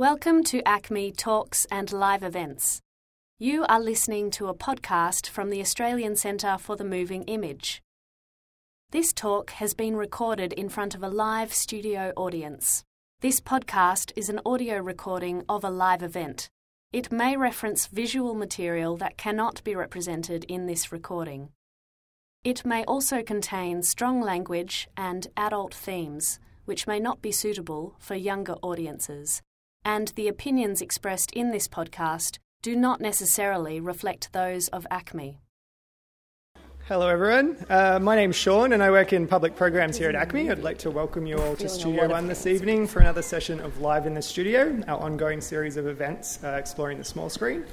Welcome to ACMI Talks and Live Events. You are listening to a podcast from the Australian Centre for the Moving Image. This talk has been recorded in front of a live studio audience. This podcast is an audio recording of a live event. It may reference visual material that cannot be represented in this recording. It may also contain strong language and adult themes, which may not be suitable for younger audiences and the opinions expressed in this podcast do not necessarily reflect those of ACMI. Hello, everyone. Uh, my name's Sean, and I work in public programs here at ACMI. I'd like to welcome you all to Studio One this evening for another session of Live in the Studio, our ongoing series of events uh, exploring the small screen.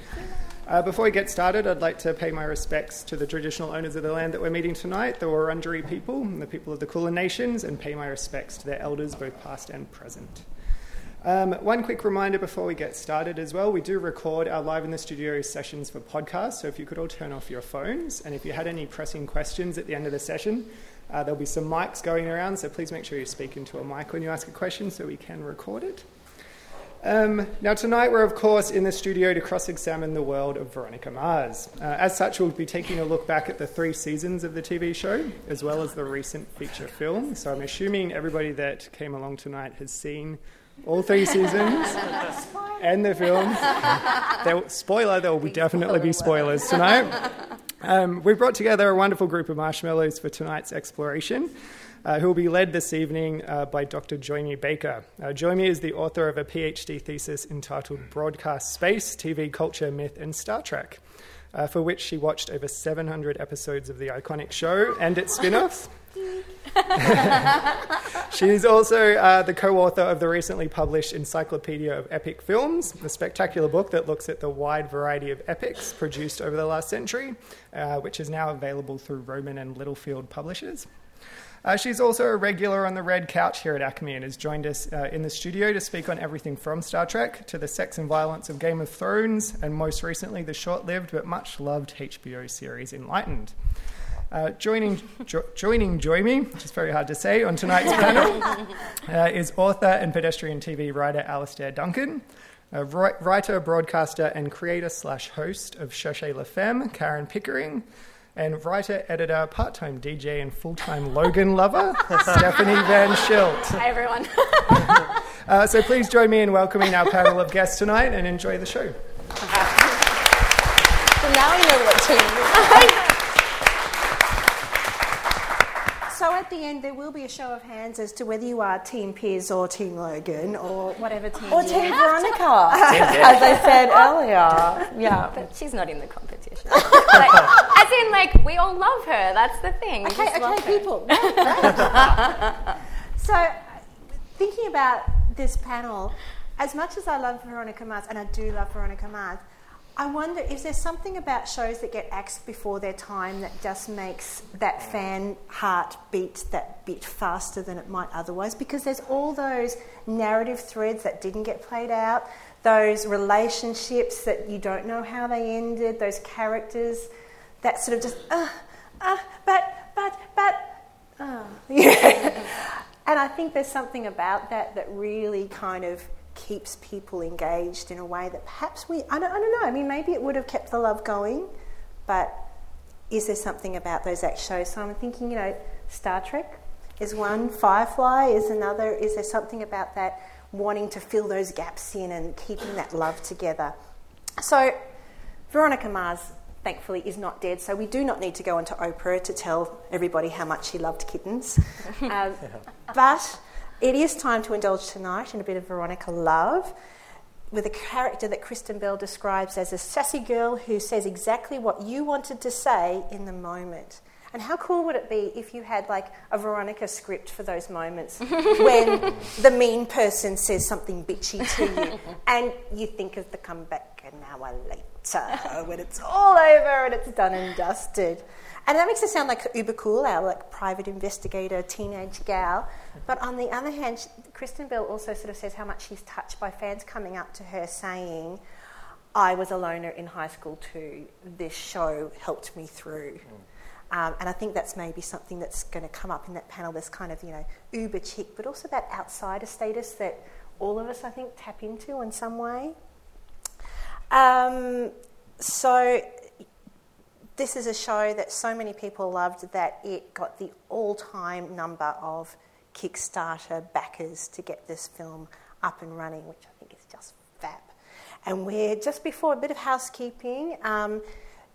Uh, before we get started, I'd like to pay my respects to the traditional owners of the land that we're meeting tonight, the Wurundjeri people, and the people of the Kulin Nations, and pay my respects to their elders, both past and present. Um, one quick reminder before we get started as well we do record our live in the studio sessions for podcasts, so if you could all turn off your phones, and if you had any pressing questions at the end of the session, uh, there'll be some mics going around, so please make sure you speak into a mic when you ask a question so we can record it. Um, now, tonight we're, of course, in the studio to cross examine the world of Veronica Mars. Uh, as such, we'll be taking a look back at the three seasons of the TV show, as well as the recent feature film. So I'm assuming everybody that came along tonight has seen all three seasons and the film. There, spoiler, there will definitely be spoilers tonight. Um, we've brought together a wonderful group of marshmallows for tonight's exploration. Uh, who will be led this evening uh, by Dr. Djoymi Baker. Uh, Djoymi is the author of a PhD thesis entitled Broadcast Space, TV Culture, Myth, and Star Trek, uh, for which she watched over 700 episodes of the iconic show and its spin offs. She's also uh, the co author of the recently published Encyclopedia of Epic Films, a spectacular book that looks at the wide variety of epics produced over the last century, uh, which is now available through Rowman and Littlefield publishers. Uh, she's also a regular on the red couch here at ACMI and has joined us uh, in the studio to speak on everything from Star Trek to the sex and violence of Game of Thrones, and most recently the short lived but much loved HBO series Enlightened. Uh, joining, jo- joining Djoymi, which is very hard to say, on tonight's panel uh, is author and pedestrian TV writer Alastair Duncan, writer, broadcaster, and creator slash host of Cherchez la Femme, Karen Pickering, and writer, editor, part time DJ, and full time Logan lover, Stephanie Van Schilt. Hi, everyone. uh, so please join me in welcoming our panel of guests tonight and enjoy the show. so now we know what to So at the end, there will be a show of hands as to whether you are Team Piz or Team Logan or whatever team. Or Team have. Veronica, as I said earlier. Yeah. But she's not in the competition. like, as in, like, we all love her. That's the thing. We Okay, just love okay, her. people. Right, right. so, thinking about this panel, as much as I love Veronica Mars, and I do love Veronica Mars, I wonder is there something about shows that get axed before their time that just makes that fan heart beat that bit faster than it might otherwise? Because there's all those narrative threads that didn't get played out, those relationships that you don't know how they ended, those characters that sort of just, uh, uh, but, but, but, uh, yeah. and I think there's something about that that really kind of keeps people engaged in a way that perhaps we, I don't, I don't know, I mean, maybe it would have kept the love going, but is there something about those act shows? So I'm thinking, you know, Star Trek is one, Firefly is another. Is there something about that wanting to fill those gaps in and keeping that love together? So, Veronica Mars, thankfully, is not dead, so we do not need to go into Oprah to tell everybody how much she loved kittens. um, but it is time to indulge tonight in a bit of Veronica love with a character that Kristen Bell describes as a sassy girl who says exactly what you wanted to say in the moment. And how cool would it be if you had like a Veronica script for those moments when the mean person says something bitchy to you and you think of the comeback an hour later when it's all over and it's done and dusted. And that makes it sound like uber cool, our like private investigator, teenage gal. But on the other hand, Kristen Bell also sort of says how much she's touched by fans coming up to her saying, I was a loner in high school too. This show helped me through. Um, and I think that's maybe something that's going to come up in that panel. This kind of, you know, uber chick, but also that outsider status that all of us, I think, tap into in some way. Um, so, this is a show that so many people loved that it got the all time number of Kickstarter backers to get this film up and running, which I think is just fab. And we're just before a bit of housekeeping. Um,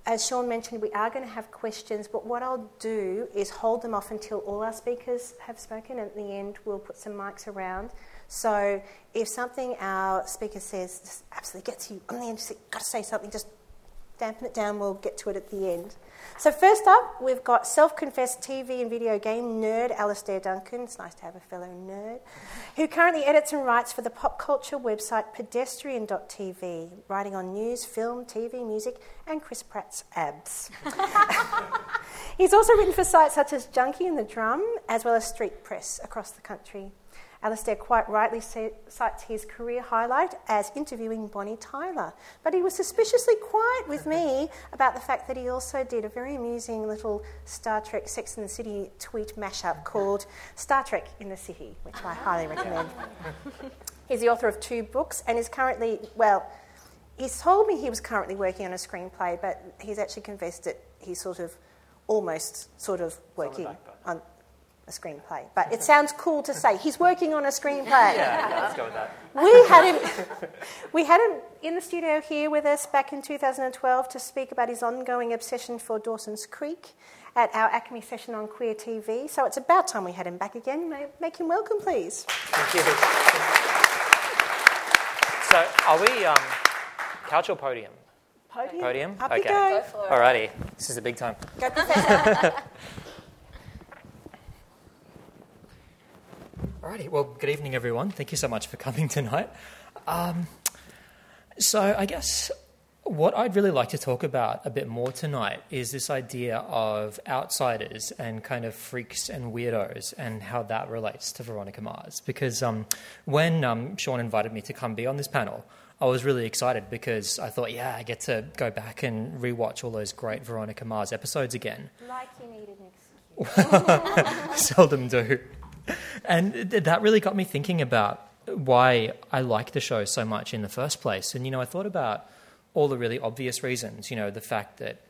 as Sean mentioned, we are going to have questions, but what I'll do is hold them off until all our speakers have spoken, and at the end, we'll put some mics around. So if something our speaker says just absolutely gets you on the end, you've got to say something, just dampen it down, we'll get to it at the end. So, first up, we've got self confessed TV and video game nerd Alastair Duncan. It's nice to have a fellow nerd. Who currently edits and writes for the pop culture website pedestrian.tv, writing on news, film, TV, music, and Chris Pratt's abs. He's also written for sites such as Junkee and the Drum, as well as Street Press across the country. Alastair quite rightly cites his career highlight as interviewing Bonnie Tyler, but he was suspiciously quiet with me about the fact that he also did a very amusing little Star Trek Sex and the City tweet mashup called Star Trek in the City, which I highly recommend. He's the author of two books and is currently, well, he's told me he was currently working on a screenplay, but he's actually confessed that he's sort of almost sort of working on a screenplay. But it sounds cool to say he's working on a screenplay. Yeah, let's go with that. We had him, we had him in the studio here with us back in 2012 to speak about his ongoing obsession for Dawson's Creek at our ACMI session on Queer TV. So it's about time we had him back again. Make him welcome, please. Thank you. So are we um, couch or podium? Podium. Podium? Up okay. you go. Alrighty. This is a big time. Go, Alrighty, well, good evening, everyone. Thank you so much for coming tonight. Um, so, I guess what I'd really like to talk about a bit more tonight is this idea of outsiders and kind of freaks and weirdos and how that relates to Veronica Mars. Because um, when um, Sean invited me to come be on this panel, I was really excited because I thought, yeah, I get to go back and rewatch all those great Veronica Mars episodes again. like you needed an excuse. Seldom do. And th- that really got me thinking about why I like the show so much in the first place. And, you know, I thought about all the really obvious reasons. You know, the fact that,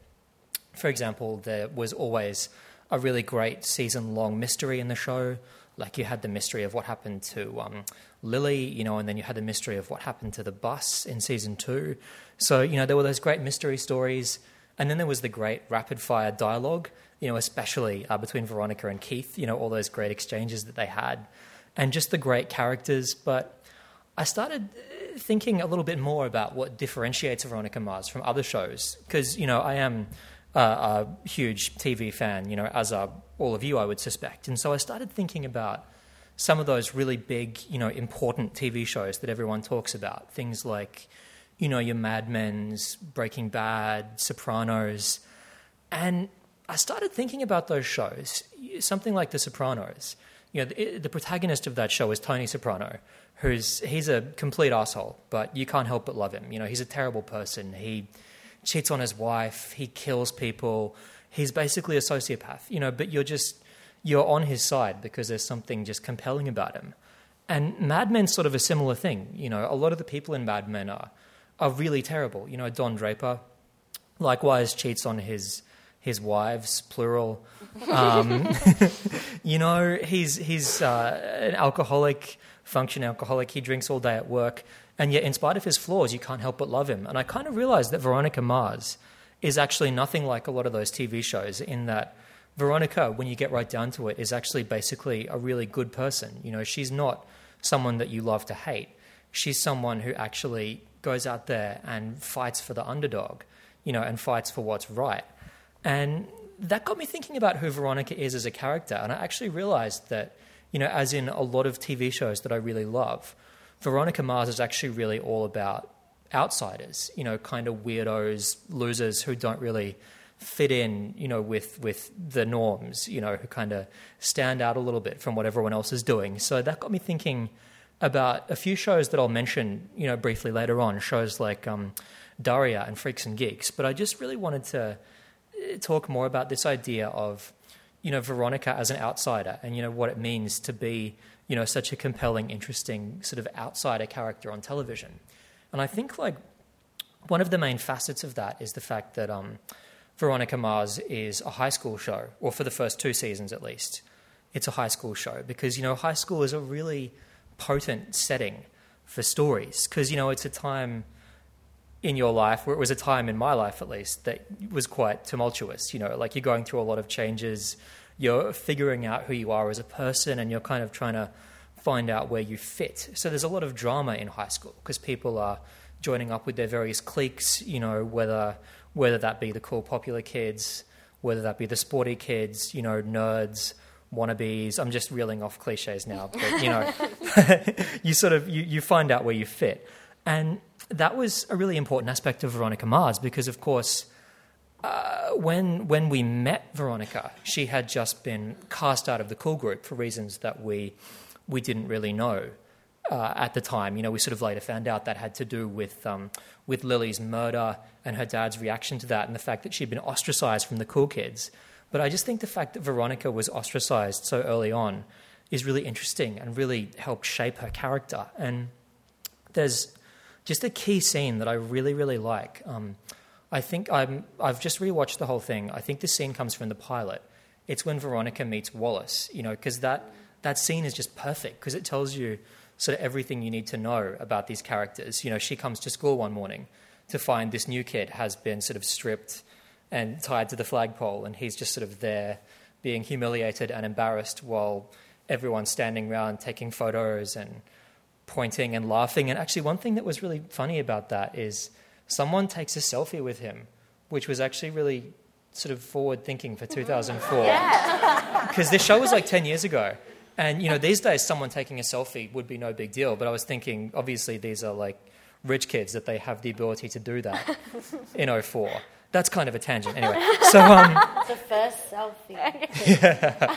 for example, there was always a really great season long mystery in the show. Like you had the mystery of what happened to um, Lily, you know, and then you had the mystery of what happened to the bus in season two. So, you know, there were those great mystery stories. And then there was the great rapid fire dialogue, you know, especially uh, between Veronica and Keith, you know, all those great exchanges that they had, and just the great characters. But I started uh, thinking a little bit more about what differentiates Veronica Mars from other shows, because, you know, I am uh, a huge TV fan, you know, as are all of you, I would suspect. And so I started thinking about some of those really big, you know, important TV shows that everyone talks about, things like you know, your Mad Men's, Breaking Bad, Sopranos. And I started thinking about those shows, something like The Sopranos. You know, the, the, protagonist of that show is Tony Soprano, who's he's a complete asshole, but you can't help but love him. You know, he's a terrible person. He cheats on his wife. He kills people. He's basically a sociopath. You know, but you're just you're on his side because there's something just compelling about him. And Mad Men's sort of a similar thing. You know, a lot of the people in Mad Men are are really terrible. You know, Don Draper, likewise, cheats on his his wives, plural. Um, you know, he's he's uh, an alcoholic, function alcoholic. He drinks all day at work, and yet, in spite of his flaws, you can't help but love him. And I kind of realized that Veronica Mars is actually nothing like a lot of those TV shows in that. Veronica, when you get right down to it, is actually basically a really good person. You know, she's not someone that you love to hate. She's someone who actually goes out there and fights for the underdog, you know, and fights for what's right. And that got me thinking about who Veronica is as a character. And I actually realized that, you know, as in a lot of TV shows that I really love, Veronica Mars is actually really all about outsiders, you know, kind of weirdos, losers who don't really fit in, you know, with with the norms, you know, who kind of stand out a little bit from what everyone else is doing. So that got me thinking about a few shows that I'll mention, you know, briefly later on, shows like um, Daria and Freaks and Geeks. But I just really wanted to talk more about this idea of, you know, Veronica as an outsider and, you know, what it means to be you know, such a compelling, interesting sort of outsider character on television. And I think like one of the main facets of that is the fact that um, Veronica Mars is a high school show, or for the first two seasons at least, it's a high school show because you know high school is a really potent setting for stories because you know it's a time in your life, where it was a time in my life at least, that was quite tumultuous. You know, like you're going through a lot of changes, you're figuring out who you are as a person, and you're kind of trying to find out where you fit. So there's a lot of drama in high school because people are joining up with their various cliques, you know, whether whether that be the cool popular kids, whether that be the sporty kids, you know, nerds, wannabes. I'm just reeling off cliches now, but you know, you sort of you, you find out where you fit. And that was a really important aspect of Veronica Mars because, of course, uh, when when we met Veronica, she had just been cast out of the cool group for reasons that we we didn't really know uh, at the time. You know, we sort of later found out that had to do with um, with Lily's murder and her dad's reaction to that, and the fact that she'd been ostracized from the cool kids. But I just think the fact that Veronica was ostracized so early on is really interesting and really helped shape her character. And there's just a key scene that I really, really like. Um, I think I'm, I've just rewatched the whole thing. I think this scene comes from the pilot. It's when Veronica meets Wallace, you know, because that, that scene is just perfect because it tells you sort of everything you need to know about these characters. You know, she comes to school one morning to find this new kid has been sort of stripped and tied to the flagpole, and he's just sort of there being humiliated and embarrassed while everyone's standing around taking photos and pointing and laughing. And actually, one thing that was really funny about that is someone takes a selfie with him, which was actually really sort of forward thinking for 2004. Because this show was like 10 years ago. And, you know, these days someone taking a selfie would be no big deal. But I was thinking, obviously, these are like rich kids that they have the ability to do that in 04 that's kind of a tangent. Anyway, so um, the first selfie. yeah.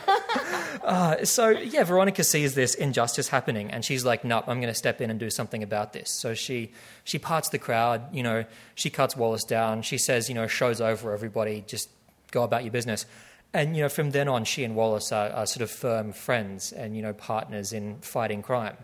Uh, so yeah, Veronica sees this injustice happening, and she's like, "Nope, I'm going to step in and do something about this." So she she parts the crowd. You know, she cuts Wallace down. She says, "You know, show's over. Everybody, just go about your business." And you know, from then on, she and Wallace are, are sort of firm friends and you know partners in fighting crime.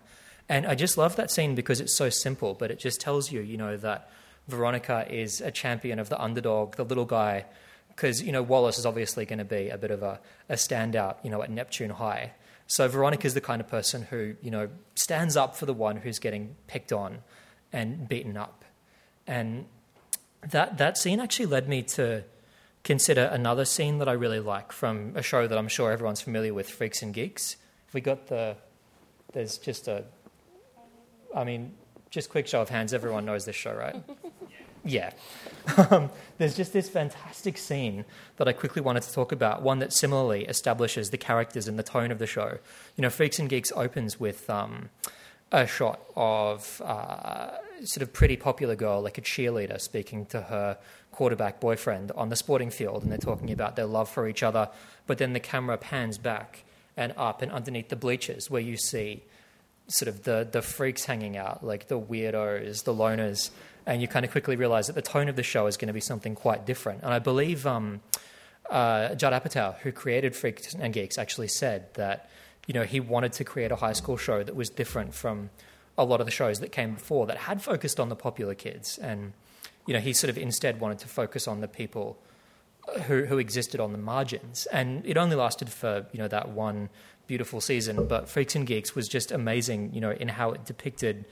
And I just love that scene because it's so simple, but it just tells you, you know, that Veronica is a champion of the underdog, the little guy, because you know Wallace is obviously going to be a bit of a, a standout, you know, at Neptune High. So Veronica is the kind of person who you know stands up for the one who's getting picked on and beaten up, and that that scene actually led me to consider another scene that I really like from a show that I'm sure everyone's familiar with, Freaks and Geeks. We got the, there's just a, I mean, just quick show of hands, everyone knows this show, right? yeah. Um, there's just this fantastic scene that I quickly wanted to talk about, one that similarly establishes the characters and the tone of the show. You know, Freaks and Geeks opens with um, a shot of uh, sort of pretty popular girl, like a cheerleader, speaking to her quarterback boyfriend on the sporting field, and they're talking about their love for each other. But then the camera pans back and up and underneath the bleachers, where you see sort of the the freaks hanging out, like the weirdos, the loners, and you kind of quickly realize that the tone of the show is going to be something quite different. And I believe um, uh, Judd Apatow, who created Freaks and Geeks, actually said that you know he wanted to create a high school show that was different from a lot of the shows that came before that had focused on the popular kids, and you know he sort of instead wanted to focus on the people who who existed on the margins. And it only lasted for you know that one beautiful season, but Freaks and Geeks was just amazing, you know, in how it depicted,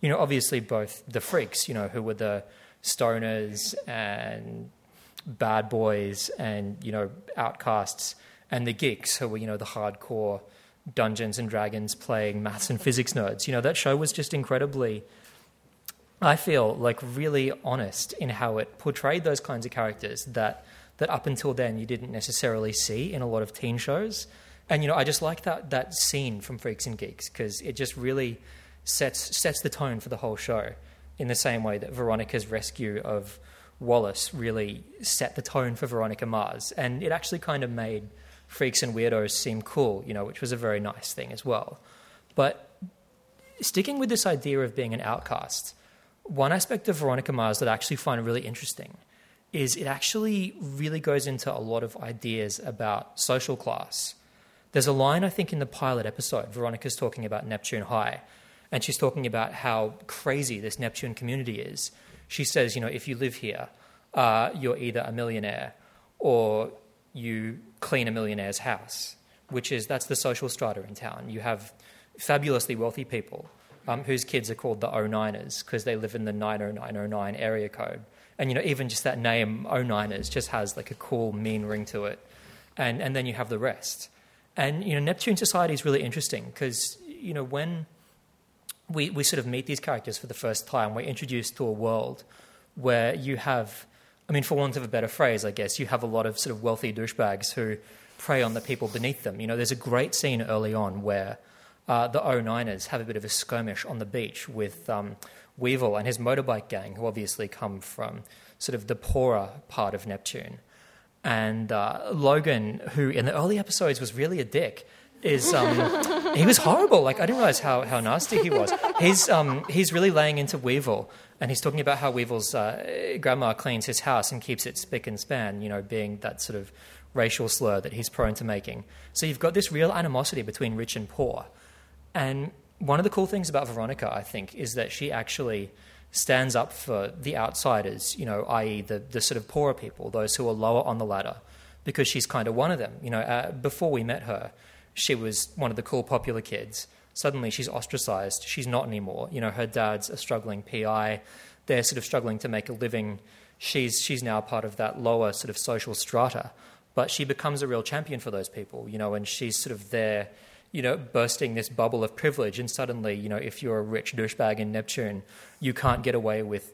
you know, obviously both the freaks, you know, who were the stoners and bad boys and, you know, outcasts, and the geeks who were, you know, the hardcore Dungeons and Dragons playing maths and physics nerds. You know, that show was just incredibly, I feel like really honest in how it portrayed those kinds of characters that that up until then you didn't necessarily see in a lot of teen shows. And you know, I just like that that scene from Freaks and Geeks because it just really sets sets the tone for the whole show. In the same way that Veronica's rescue of Wallace really set the tone for Veronica Mars, and it actually kind of made Freaks and Weirdos seem cool, you know, which was a very nice thing as well. But sticking with this idea of being an outcast, one aspect of Veronica Mars that I actually find really interesting is it actually really goes into a lot of ideas about social class There's a line, I think, in the pilot episode. Veronica's talking about Neptune High, and she's talking about how crazy this Neptune community is. She says, you know, if you live here, uh, you're either a millionaire or you clean a millionaire's house, which is that's the social strata in town. You have fabulously wealthy people um, whose kids are called the 09ers because they live in the 90909 area code. And you know, even just that name 09ers just has like a cool, mean ring to it. And and then you have the rest. And you know, Neptune society is really interesting because you know when we we sort of meet these characters for the first time, we're introduced to a world where you have, I mean, for want of a better phrase, I guess, you have a lot of sort of wealthy douchebags who prey on the people beneath them. You know, there's a great scene early on where uh, the 09ers have a bit of a skirmish on the beach with um, Weevil and his motorbike gang, who obviously come from sort of the poorer part of Neptune. And uh, Logan, who in the early episodes was really a dick, is um, he was horrible. Like I didn't realize how, how nasty he was. He's um, he's really laying into Weevil, and he's talking about how Weevil's uh, grandma cleans his house and keeps it spick and span. You know, being that sort of racial slur that he's prone to making. So you've got this real animosity between rich and poor, and one of the cool things about Veronica, I think, is that she actually stands up for the outsiders, you know, i.e., the, the sort of poorer people, those who are lower on the ladder, because she's kind of one of them. You know, uh, before we met her, she was one of the cool, popular kids. Suddenly she's ostracized. She's not anymore. You know, her dad's a struggling PI. They're sort of struggling to make a living. She's, she's now part of that lower sort of social strata. But she becomes a real champion for those people, you know, and she's sort of there you know, bursting this bubble of privilege. And suddenly, you know, if you're a rich douchebag in Neptune, you can't get away with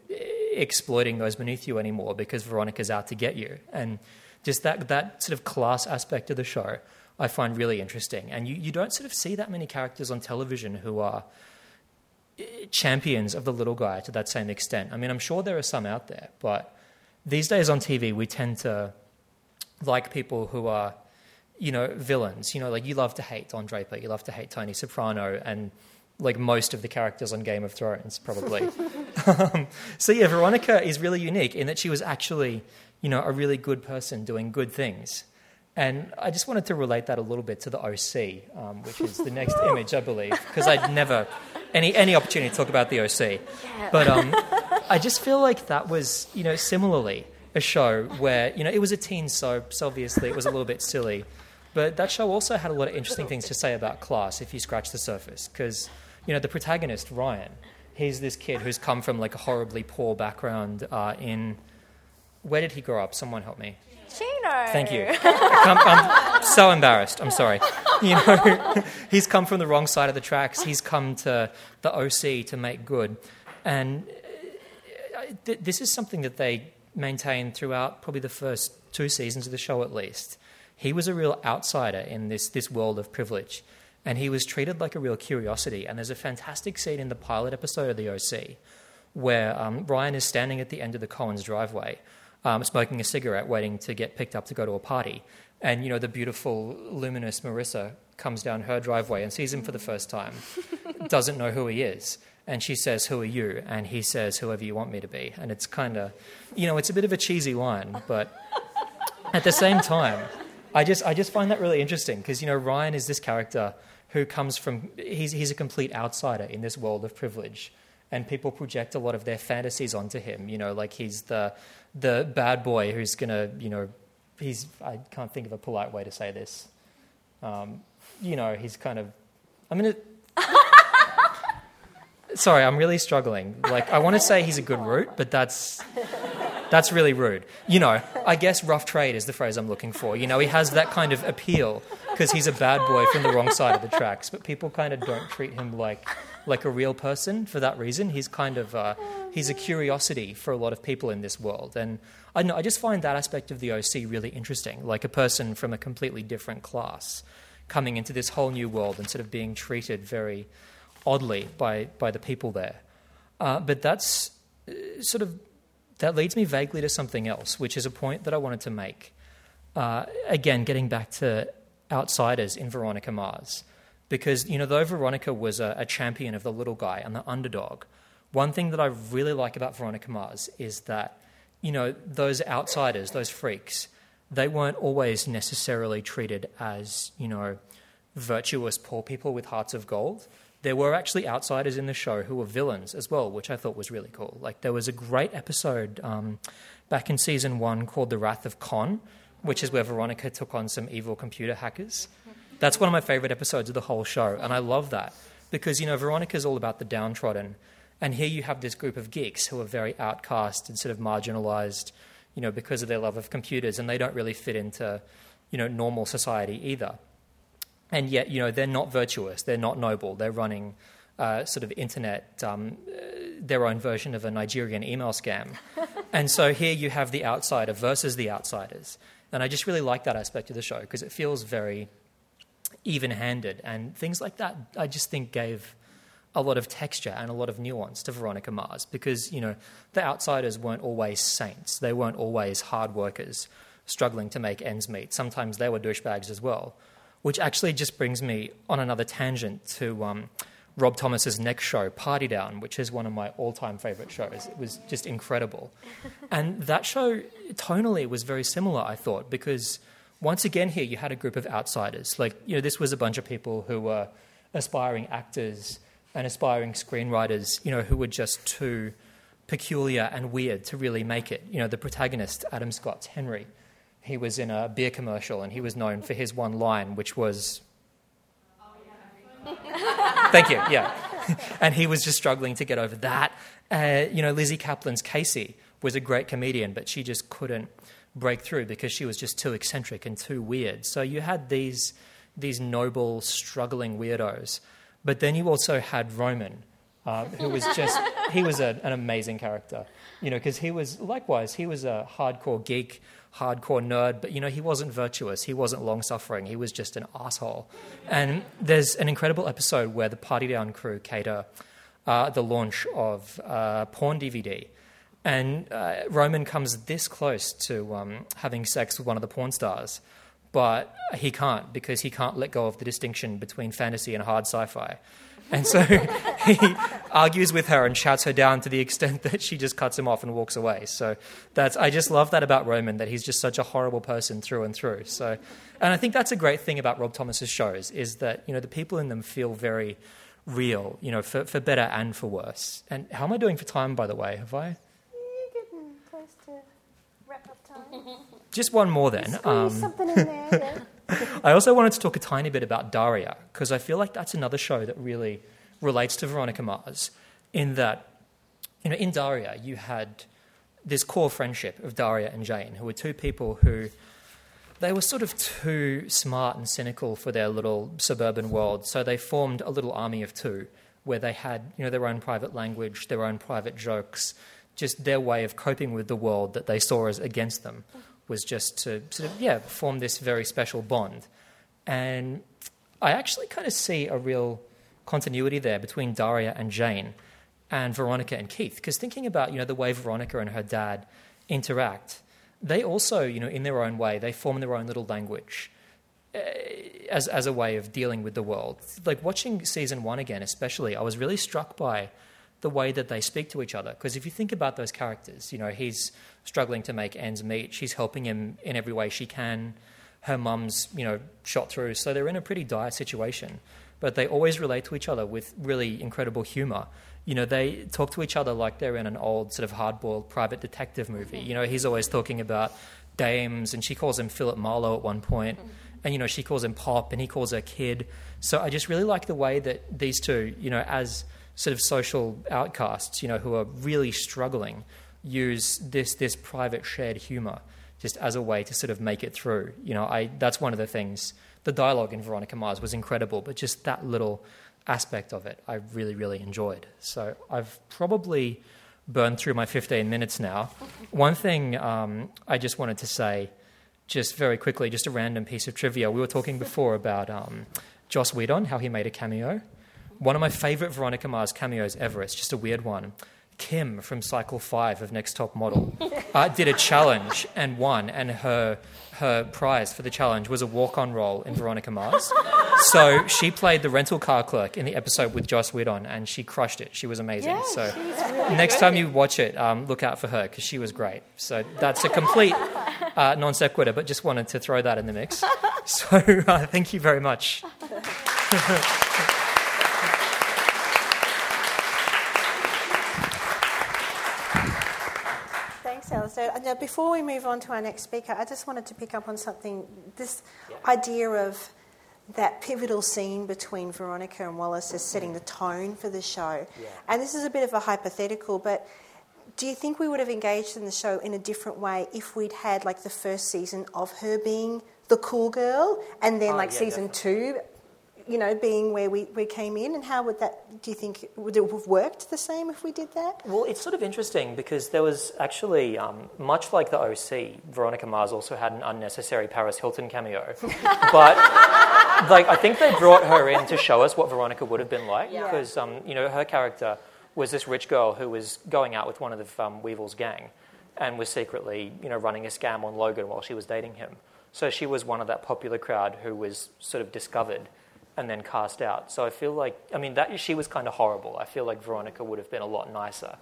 exploiting those beneath you anymore because Veronica's out to get you. And just that, that sort of class aspect of the show, I find really interesting. And you, you don't sort of see that many characters on television who are eh, champions of the little guy to that same extent. I mean, I'm sure there are some out there, but these days on TV, we tend to like people who are you know, villains. You know, like you love to hate Don Draper, you love to hate Tony Soprano, and like most of the characters on Game of Thrones, probably. um, so yeah, Veronica is really unique in that she was actually, you know, a really good person doing good things. And I just wanted to relate that a little bit to the OC, um, which is the next image, I believe, because I'd never any any opportunity to talk about the OC. Yeah. But um, I just feel like that was, you know, similarly a show where you know it was a teen soap, so obviously it was a little bit silly. But that show also had a lot of interesting things to say about class if you scratch the surface. Because, you know, the protagonist, Ryan, he's this kid who's come from like a horribly poor background uh, in. Where did he grow up? Someone help me. Thank you. I'm so embarrassed. I'm sorry. You know, he's come from the wrong side of the tracks. He's come to the OC to make good. And uh, th- this is something that they maintain throughout probably the first two seasons of the show at least. He was a real outsider in this, this world of privilege, and he was treated like a real curiosity. And there's a fantastic scene in the pilot episode of The OC where um, Ryan is standing at the end of the Cohen's driveway, um, smoking a cigarette, waiting to get picked up to go to a party. And, you know, the beautiful, luminous Marissa comes down her driveway and sees him for the first time, doesn't know who he is. And she says, Who are you? And he says, Whoever you want me to be. And it's kind of, you know, it's a bit of a cheesy line, but at the same time, I just I just find that really interesting because you know Ryan is this character who comes from he's he's a complete outsider in this world of privilege, and people project a lot of their fantasies onto him. You know, like he's the the bad boy who's gonna you know he's I can't think of a polite way to say this. Um, you know, he's kind of I mean, gonna. Sorry, I'm really struggling. Like, I want to say he's a good root, but that's that's really rude. You know, I guess rough trade is the phrase I'm looking for. You know, he has that kind of appeal because he's a bad boy from the wrong side of the tracks, but people kind of don't treat him like like a real person for that reason. He's kind of uh, he's a curiosity for a lot of people in this world, and I know I just find that aspect of the OC really interesting. Like a person from a completely different class coming into this whole new world and sort of being treated very oddly by by the people there. Uh, but that's uh, sort of that leads me vaguely to something else, which is a point that I wanted to make. Uh, again, getting back to outsiders in Veronica Mars. Because, you know, though Veronica was a, a champion of the little guy and the underdog, one thing that I really like about Veronica Mars is that, you know, those outsiders, those freaks, they weren't always necessarily treated as, you know, virtuous poor people with hearts of gold. There were actually outsiders in the show who were villains as well, which I thought was really cool. Like there was a great episode um, back in season one called "The Wrath of Con," which is where Veronica took on some evil computer hackers. That's one of my favorite episodes of the whole show, and I love that because you know Veronica's all about the downtrodden, and here you have this group of geeks who are very outcast and sort of marginalized, you know, because of their love of computers, and they don't really fit into, you know, normal society either. And yet, you know, they're not virtuous, they're not noble, they're running uh, sort of internet, um, uh, their own version of a Nigerian email scam. and so here you have the outsider versus the outsiders. And I just really like that aspect of the show because it feels very even handed. And things like that, I just think gave a lot of texture and a lot of nuance to Veronica Mars because, you know, the outsiders weren't always saints. They weren't always hard workers struggling to make ends meet. Sometimes they were douchebags as well which actually just brings me on another tangent to um, Rob Thomas's next show, Party Down, which is one of my all-time favorite shows. It was just incredible, and that show tonally was very similar. I thought because once again here you had a group of outsiders. Like you know, this was a bunch of people who were aspiring actors and aspiring screenwriters. You know, who were just too peculiar and weird to really make it. You know, the protagonist, Adam Scott's Henry he was in a beer commercial and he was known for his one line, which was. Thank you, yeah. and he was just struggling to get over that. Uh, you know, Lizzy Caplan's Casey was a great comedian, but she just couldn't break through because she was just too eccentric and too weird. So you had these, these noble, struggling weirdos. But then you also had Roman, uh, who was just, he was a, an amazing character. You know, because he was, likewise, he was a hardcore geek hardcore nerd, but you know, he wasn't virtuous. He wasn't long suffering. He was just an asshole. And there's an incredible episode where the Party Down crew cater uh, the launch of uh, porn DVD. And uh, Roman comes this close to um, having sex with one of the porn stars, but he can't because he can't let go of the distinction between fantasy and hard sci fi. And so he argues with her and shouts her down to the extent that she just cuts him off and walks away. So that's I just love that about Roman that he's just such a horrible person through and through. So and I think that's a great thing about Rob Thomas's shows is that you know the people in them feel very real, you know, for, for better and for worse. And how am I doing for time, by the way? Have I? You're getting close to wrap up time. Just one more then. Um, something in there. Yeah. I also wanted to talk a tiny bit about Daria because I feel like that's another show that really relates to Veronica Mars in that, you know, in Daria you had this core friendship of Daria and Jane, who were two people who they were sort of too smart and cynical for their little suburban world, so they formed a little army of two where they had, you know, their own private language, their own private jokes, just their way of coping with the world that they saw as against them was just to sort of, yeah, form this very special bond. And I actually kind of see a real continuity there between Daria and Jane and Veronica and Keith. Because thinking about, you know, the way Veronica and her dad interact, they also, you know, in their own way, they form their own little language uh, as, as a way of dealing with the world. Like watching season one again, especially, I was really struck by the way that they speak to each other. Because if you think about those characters, you know, he's struggling to make ends meet. She's helping him in every way she can. Her mum's, you know, shot through. So they're in a pretty dire situation. But they always relate to each other with really incredible humor. You know, they talk to each other like they're in an old sort of hard-boiled private detective movie. Mm-hmm. You know, he's always talking about dames, and she calls him Philip Marlowe at one point, mm-hmm. and you know, she calls him Pop, and he calls her Kid. So I just really like the way that these two, you know, as sort of social outcasts, you know, who are really struggling, use this this private shared humor just as a way to sort of make it through. You know, I that's one of the things. The dialogue in Veronica Mars was incredible, but just that little aspect of it, I really really enjoyed. So I've probably burned through my 15 minutes now. One thing um, I just wanted to say, just very quickly, just a random piece of trivia. We were talking before about um, Joss Whedon, how he made a cameo. One of my favorite Veronica Mars cameos ever. It's just a weird one. Kim from Cycle 5 of Next Top Model uh, did a challenge and won, and her, her prize for the challenge was a walk on role in Veronica Mars. so she played the rental car clerk in the episode with Joss Whedon, and she crushed it. She was amazing. Yeah, so really next good. time you watch it, um, look out for her because she was great. So that's a complete uh, non sequitur, but just wanted to throw that in the mix. So uh, thank you very much. Thanks, Alastair. Uh, Now, before we move on to our next speaker, I just wanted to pick up on something this idea of that pivotal scene between Veronica and Wallace as setting the tone for the show. And this is a bit of a hypothetical, but do you think we would have engaged in the show in a different way if we'd had like the first season of her being the cool girl and then Oh, like yeah, season two? You know, being where we, we came in, and how would that, do you think, would it have worked the same if we did that? Well, it's sort of interesting because there was actually, um, much like the OC, Veronica Mars also had an unnecessary Paris Hilton cameo. but like, I think they brought her in to show us what Veronica would have been like Yeah. because, um, you know, her character was this rich girl who was going out with one of the um, Weevil's gang and was secretly, you know, running a scam on Logan while she was dating him. So she was one of that popular crowd who was sort of discovered and then cast out. So I feel like, I mean, that she was kind of horrible. I feel like Veronica would have been a lot nicer,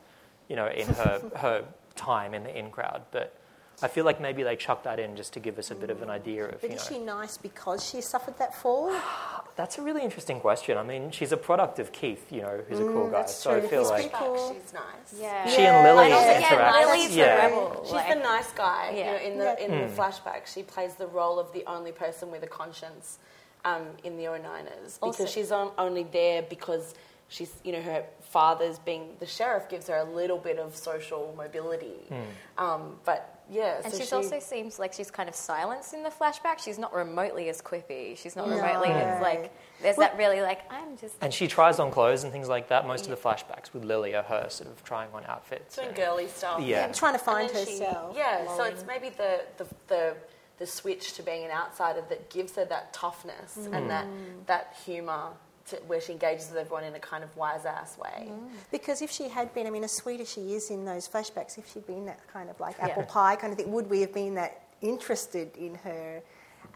you know, in her her time in the in crowd. But I feel like maybe they chucked that in just to give us a bit of an idea of, But you is know. she nice because she suffered that fall? That's a really interesting question. I mean, she's a product of Keith, you know, who's a cool guy. that's So I feel He's like cool. She's nice. Yeah. she and Lily And also, yeah, interact. Lily's the yeah. rebel. She's like- the nice guy. You Yeah. know, in the Yeah. in Hmm. the flashback, she plays the role of the only person with a conscience um, in the 09ers because Also- she's on, only there because she's you know her father's being the sheriff gives her a little bit of social mobility. Hmm. Um, but yeah, And so she she, also seems like she's kind of silenced in the flashback. She's not remotely as quippy. She's not No. remotely as like. There's that really like I'm just. And she tries on clothes and things like that. Most of the flashbacks with Lily are her sort of trying on outfits. doing and- girly stuff. Yeah. And trying to find then she- herself. yeah, so it's maybe the, the, the, the switch to being an outsider that gives her that toughness and mm. that, that humour to, where she engages with everyone in a kind of wise ass way. Mm. Because if she had been, I mean, as sweet as she is in those flashbacks, if she'd been that kind of like Yeah. apple pie kind of thing, would we have been that interested in her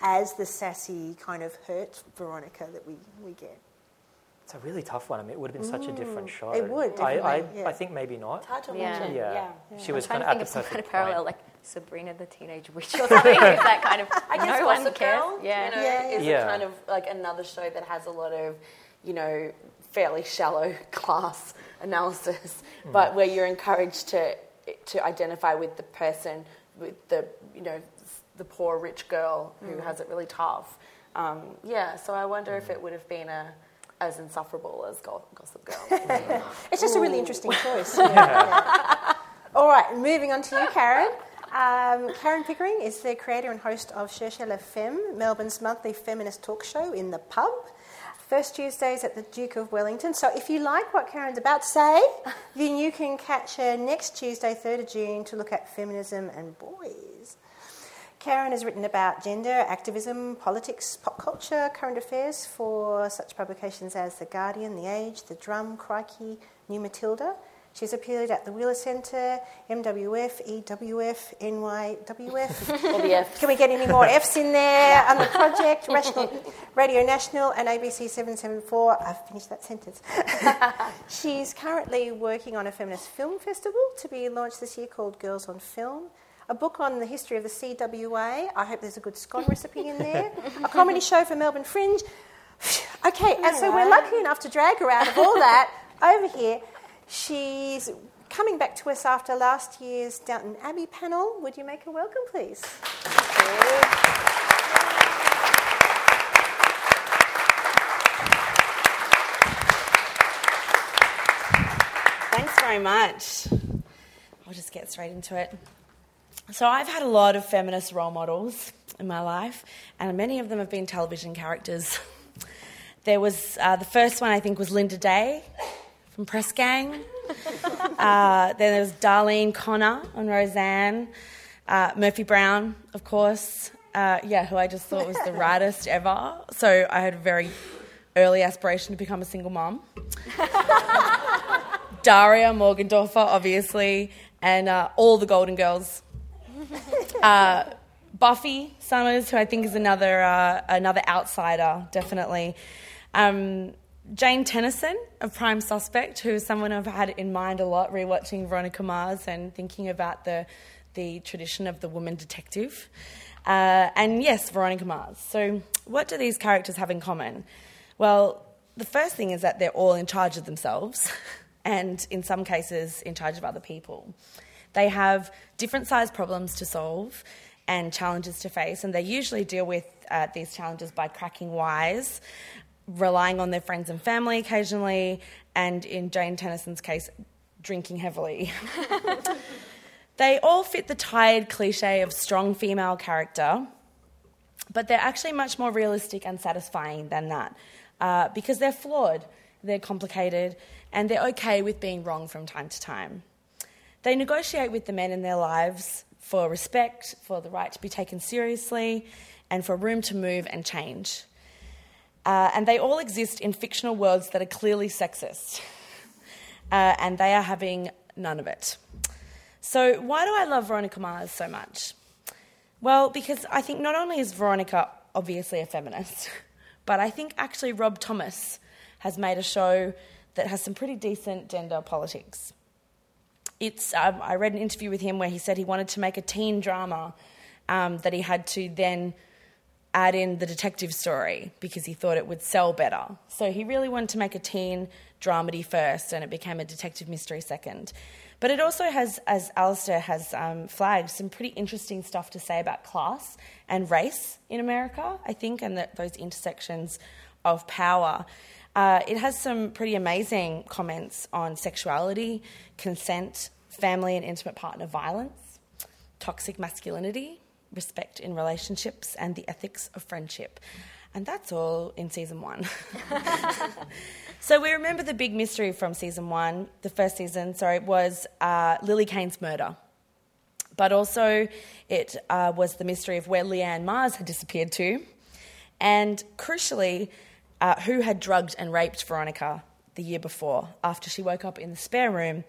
as the sassy kind of hurt Veronica that we, we get? It's a really tough one. I mean, it would have been such a mm. different show. It would, I, I, yeah. I think maybe not. It's hard to Yeah. imagine. Yeah. Yeah. She was I'm kind trying of to at think the of kind of parallel, point. like Sabrina the Teenage Witch or something. Is that kind of I guess no one cares? Girl, Yeah. you know, Yeah, is yeah. a kind of like another show that has a lot of, you know, fairly shallow class analysis, but where you're encouraged to to identify with the person, with the you know the poor rich girl who has it really tough. Um, yeah, so I wonder if it would have been a as insufferable as Gossip Girl. It's just a really interesting choice. Yeah, yeah. All right, moving on to you, Karen. Um, Karen Pickering is the creator and host of Cherchez la Femme, Melbourne's monthly feminist talk show in the pub. First Tuesdays at the Duke of Wellington. So if you like what Karen's about to say, then you can catch her next Tuesday, 3rd of June, to look at feminism and boys. Karen has written about gender, activism, politics, pop culture, current affairs for such publications as The Guardian, The Age, The Drum, Crikey, New Matilda. She's appeared at the Wheeler Centre, MWF, EWF, NYWF. Can we get any more Fs in there on the project? Rational, Radio National and ABC 774. I've finished that sentence. She's currently working on a feminist film festival to be launched this year called Girls on Film. A book on the history of the CWA. I hope there's a good scone recipe in there. A comedy show for Melbourne Fringe. Okay, and so we're lucky enough to drag her out of all that over here. She's coming back to us after last year's Downton Abbey panel. Would you make her welcome, please? Thanks very much. I'll just get straight into it. So, I've had a lot of feminist role models in my life, and many of them have been television characters. There was uh, the first one, I think, was Lynda Day from Press Gang. uh, then there was Darlene Connor on Roseanne. Uh, Murphy Brown, of course. Uh, yeah, who I just thought was the raddest ever. So, I had a very early aspiration to become a single mom. Daria Morgendorffer, obviously, and uh, all the Golden Girls. Uh, Buffy Summers, who I think is another uh, another outsider, definitely. Um, Jane Tennison of Prime Suspect, who is someone I've had in mind a lot, rewatching Veronica Mars and thinking about the the tradition of the woman detective. Uh, and yes, Veronica Mars. So, what do these characters have in common? Well, the first thing is that they're all in charge of themselves, and in some cases, in charge of other people. They have different sized problems to solve and challenges to face, and they usually deal with uh, these challenges by cracking wise, relying on their friends and family occasionally, and in Jane Tennison's case, drinking heavily. they all fit the tired cliche of strong female character, but they're actually much more realistic and satisfying than that uh, because they're flawed, they're complicated, and they're okay with being wrong from time to time. They negotiate with the men in their lives for respect, for the right to be taken seriously, and for room to move and change. Uh, and they all exist in fictional worlds that are clearly sexist. Uh, and they are having none of it. So, why do I love Veronica Mars so much? Well, because I think not only is Veronica obviously a feminist, but I think actually Rob Thomas has made a show that has some pretty decent gender politics. It's, um, I read an interview with him where he said he wanted to make a teen drama um, that he had to then add in the detective story because he thought it would sell better. So he really wanted to make a teen dramedy first, and it became a detective mystery second. But it also has, as Alastair has um, flagged, some pretty interesting stuff to say about class and race in America, I think, and the, those intersections of power. Uh, it has some pretty amazing comments on sexuality, consent, family and intimate partner violence, toxic masculinity, respect in relationships, and the ethics of friendship. And that's all in season one. so we remember the big mystery from season one, the first season, sorry, was uh, Lily Kane's murder. But also, it uh, was the mystery of where Lianne Mars had disappeared to. And crucially, uh, who had drugged and raped Veronica the year before after she woke up in the spare room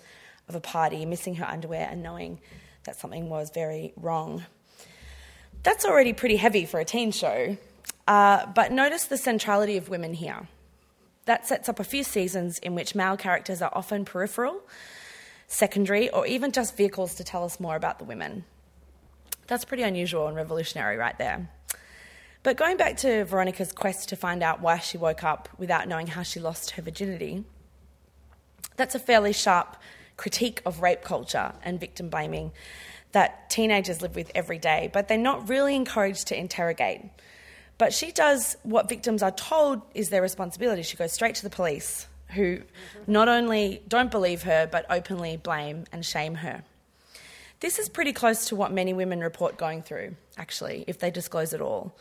of a party, missing her underwear and knowing that something was very wrong. That's already pretty heavy for a teen show, uh, but notice the centrality of women here. That sets up a few seasons in which male characters are often peripheral, secondary, or even just vehicles to tell us more about the women. That's pretty unusual and revolutionary, right there. But going back to Veronica's quest to find out why she woke up without knowing how she lost her virginity, that's a fairly sharp critique of rape culture and victim blaming that teenagers live with every day, but they're not really encouraged to interrogate. But she does what victims are told is their responsibility. She goes straight to the police, who not only don't believe her, but openly blame and shame her. This is pretty close to what many women report going through, actually, if they disclose it all.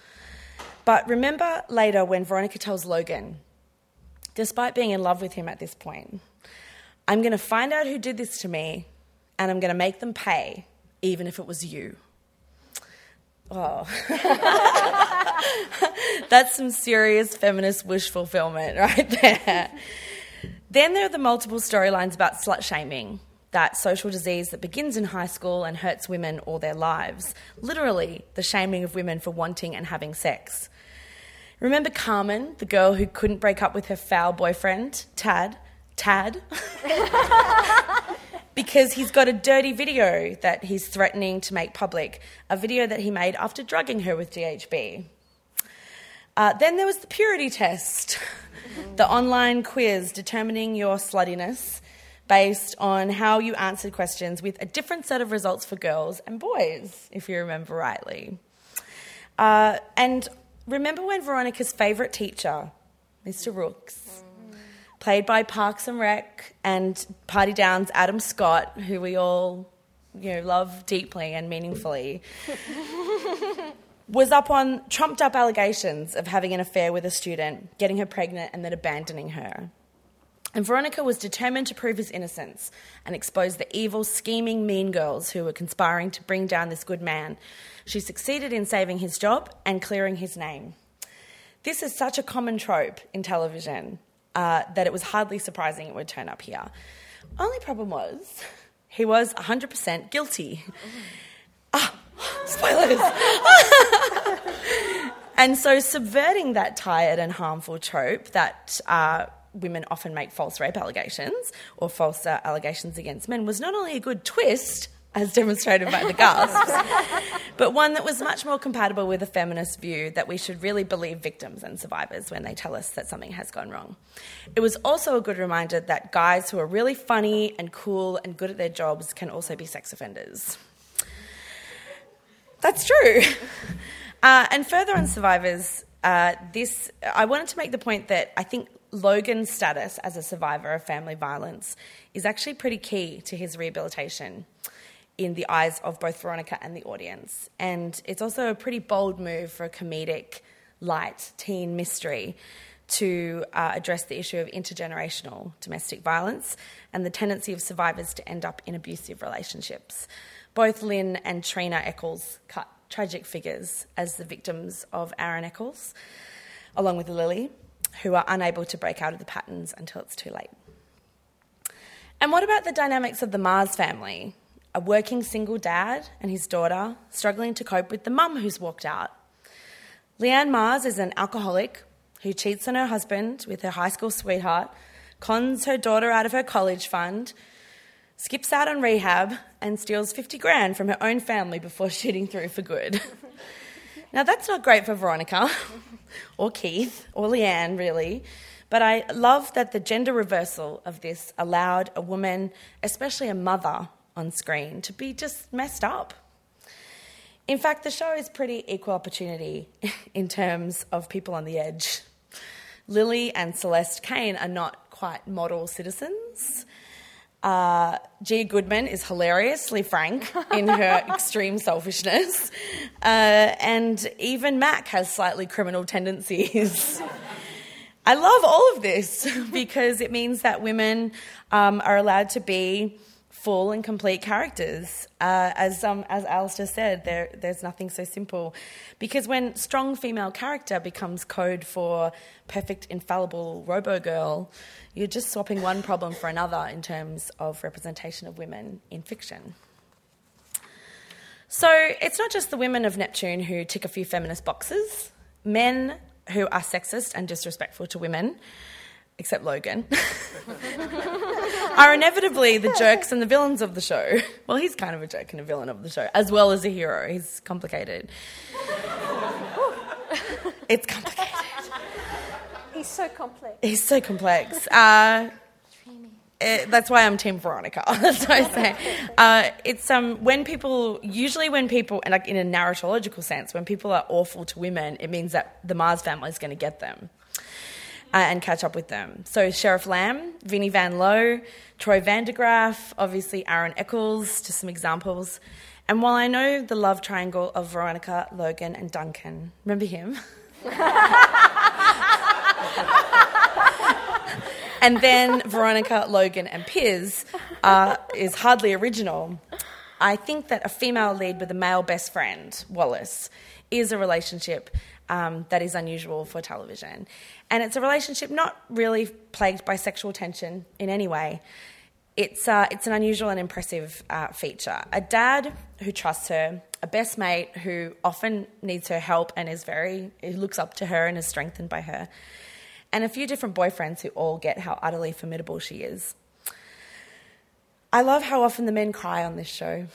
But remember later when Veronica tells Logan, despite being in love with him at this point, I'm going to find out who did this to me and I'm going to make them pay, even if it was you. Oh. That's some serious feminist wish fulfillment right there. then there are the multiple storylines about slut shaming, that social disease that begins in high school and hurts women all their lives. Literally, the shaming of women for wanting and having sex. Remember Carmen, the girl who couldn't break up with her foul boyfriend, Tad? Tad? because he's got a dirty video that he's threatening to make public, a video that he made after drugging her with GHB. Uh, then there was the purity test, the online quiz determining your sluttiness based on how you answered questions with a different set of results for girls and boys, if you remember rightly. Uh, and remember when Veronica's favourite teacher, Mr. Rooks, played by Parks and Rec and Party Down's Adam Scott, who we all you know love deeply and meaningfully, was up on trumped up allegations of having an affair with a student, getting her pregnant, and then abandoning her. And Veronica was determined to prove his innocence and expose the evil, scheming, mean girls who were conspiring to bring down this good man. She succeeded in saving his job and clearing his name. This is such a common trope in television uh, that it was hardly surprising it would turn up here. Only problem was he was 100% guilty. Ah, Spoilers. and so, subverting that tired and harmful trope that uh, women often make false rape allegations or false uh, allegations against men was not only a good twist, as demonstrated by the gasps, but one that was much more compatible with a feminist view that we should really believe victims and survivors when they tell us that something has gone wrong. It was also a good reminder that guys who are really funny and cool and good at their jobs can also be sex offenders. That's true. Uh, and further on survivors, uh, this I wanted to make the point that I think Logan's status as a survivor of family violence is actually pretty key to his rehabilitation in the eyes of both Veronica and the audience. And it's also a pretty bold move for a comedic, light teen mystery to uh, address the issue of intergenerational domestic violence and the tendency of survivors to end up in abusive relationships. Both Lynn and Trina Echolls cut tragic figures as the victims of Aaron Echolls, along with Lily, who are unable to break out of the patterns until it's too late. And what about the dynamics of the Mars family? A working single dad and his daughter struggling to cope with the mum who's walked out. Lianne Mars is an alcoholic who cheats on her husband with her high school sweetheart, cons her daughter out of her college fund, skips out on rehab, and steals 50 grand from her own family before shooting through for good. now, that's not great for Veronica, or Keith, or Lianne, really. But I love that the gender reversal of this allowed a woman, especially a mother, on screen to be just messed up. In fact, the show is pretty equal opportunity in terms of people on the edge. Lily and Celeste Kane are not quite model citizens. Uh, Gia Goodman is hilariously frank in her extreme selfishness. Uh, and even Mac has slightly criminal tendencies. I love all of this because it means that women um, are allowed to be full and complete characters. Uh, as um, as Alastair said, there there's nothing so simple, because when strong female character becomes code for perfect infallible robo girl, you're just swapping one problem for another in terms of representation of women in fiction. So it's not just the women of Neptune who tick a few feminist boxes. Men who are sexist and disrespectful to women except Logan, are inevitably the jerks and the villains of the show. Well, he's kind of a jerk and a villain of the show, as well as a hero. He's complicated. it's complicated. He's so complex. He's so complex. Uh, it, that's why I'm Team Veronica. that's what I say. Uh, it's um, when people, usually when people, and like in a narratological sense, when people are awful to women, it means that the Mars family is going to get them uh, and catch up with them. So Sheriff Lamb, Vinnie Van Lowe, Troy Vandegraff, obviously Aaron Echolls, just some examples. And while I know the love triangle of Veronica, Logan, and Duncan, remember him? and then Veronica, Logan, and Piz uh, is hardly original. I think that a female lead with a male best friend, Wallace, is a relationship um, that is unusual for television. And it's a relationship not really plagued by sexual tension in any way. It's, uh, it's an unusual and impressive uh, feature. A dad who trusts her, a best mate who often needs her help and is very, looks up to her and is strengthened by her, and a few different boyfriends who all get how utterly formidable she is. I love how often the men cry on this show.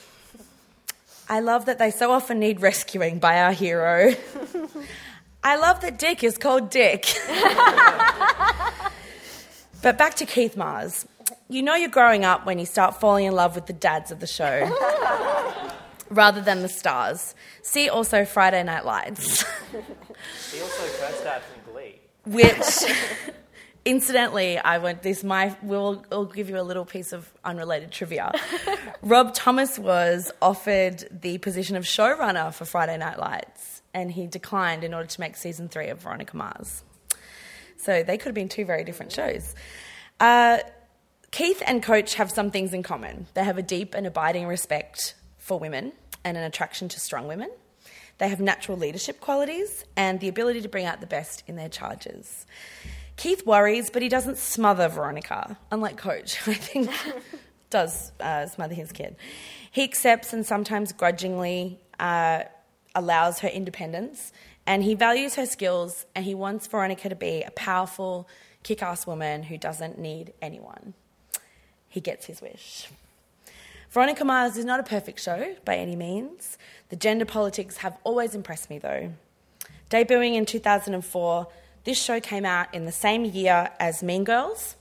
I love that they so often need rescuing by our hero. I love that Dick is called Dick. but back to Keith Mars. You know you're growing up when you start falling in love with the dads of the show rather than the stars. See also Friday Night Lights. See also First Dad from Glee. Which Incidentally, I went this. My we'll, will give you a little piece of unrelated trivia. Rob Thomas was offered the position of showrunner for Friday Night Lights, and he declined in order to make season three of Veronica Mars. So they could have been two very different shows. Uh, Keith and Coach have some things in common. They have a deep and abiding respect for women and an attraction to strong women. They have natural leadership qualities and the ability to bring out the best in their charges. Keith worries, but he doesn't smother Veronica, unlike Coach. I think does uh, smother his kid. He accepts and sometimes grudgingly uh, allows her independence, and he values her skills, and he wants Veronica to be a powerful, kick ass woman who doesn't need anyone. He gets his wish. Veronica Mars is not a perfect show by any means. The gender politics have always impressed me though. Debuting in 2004, this show came out in the same year as Mean Girls,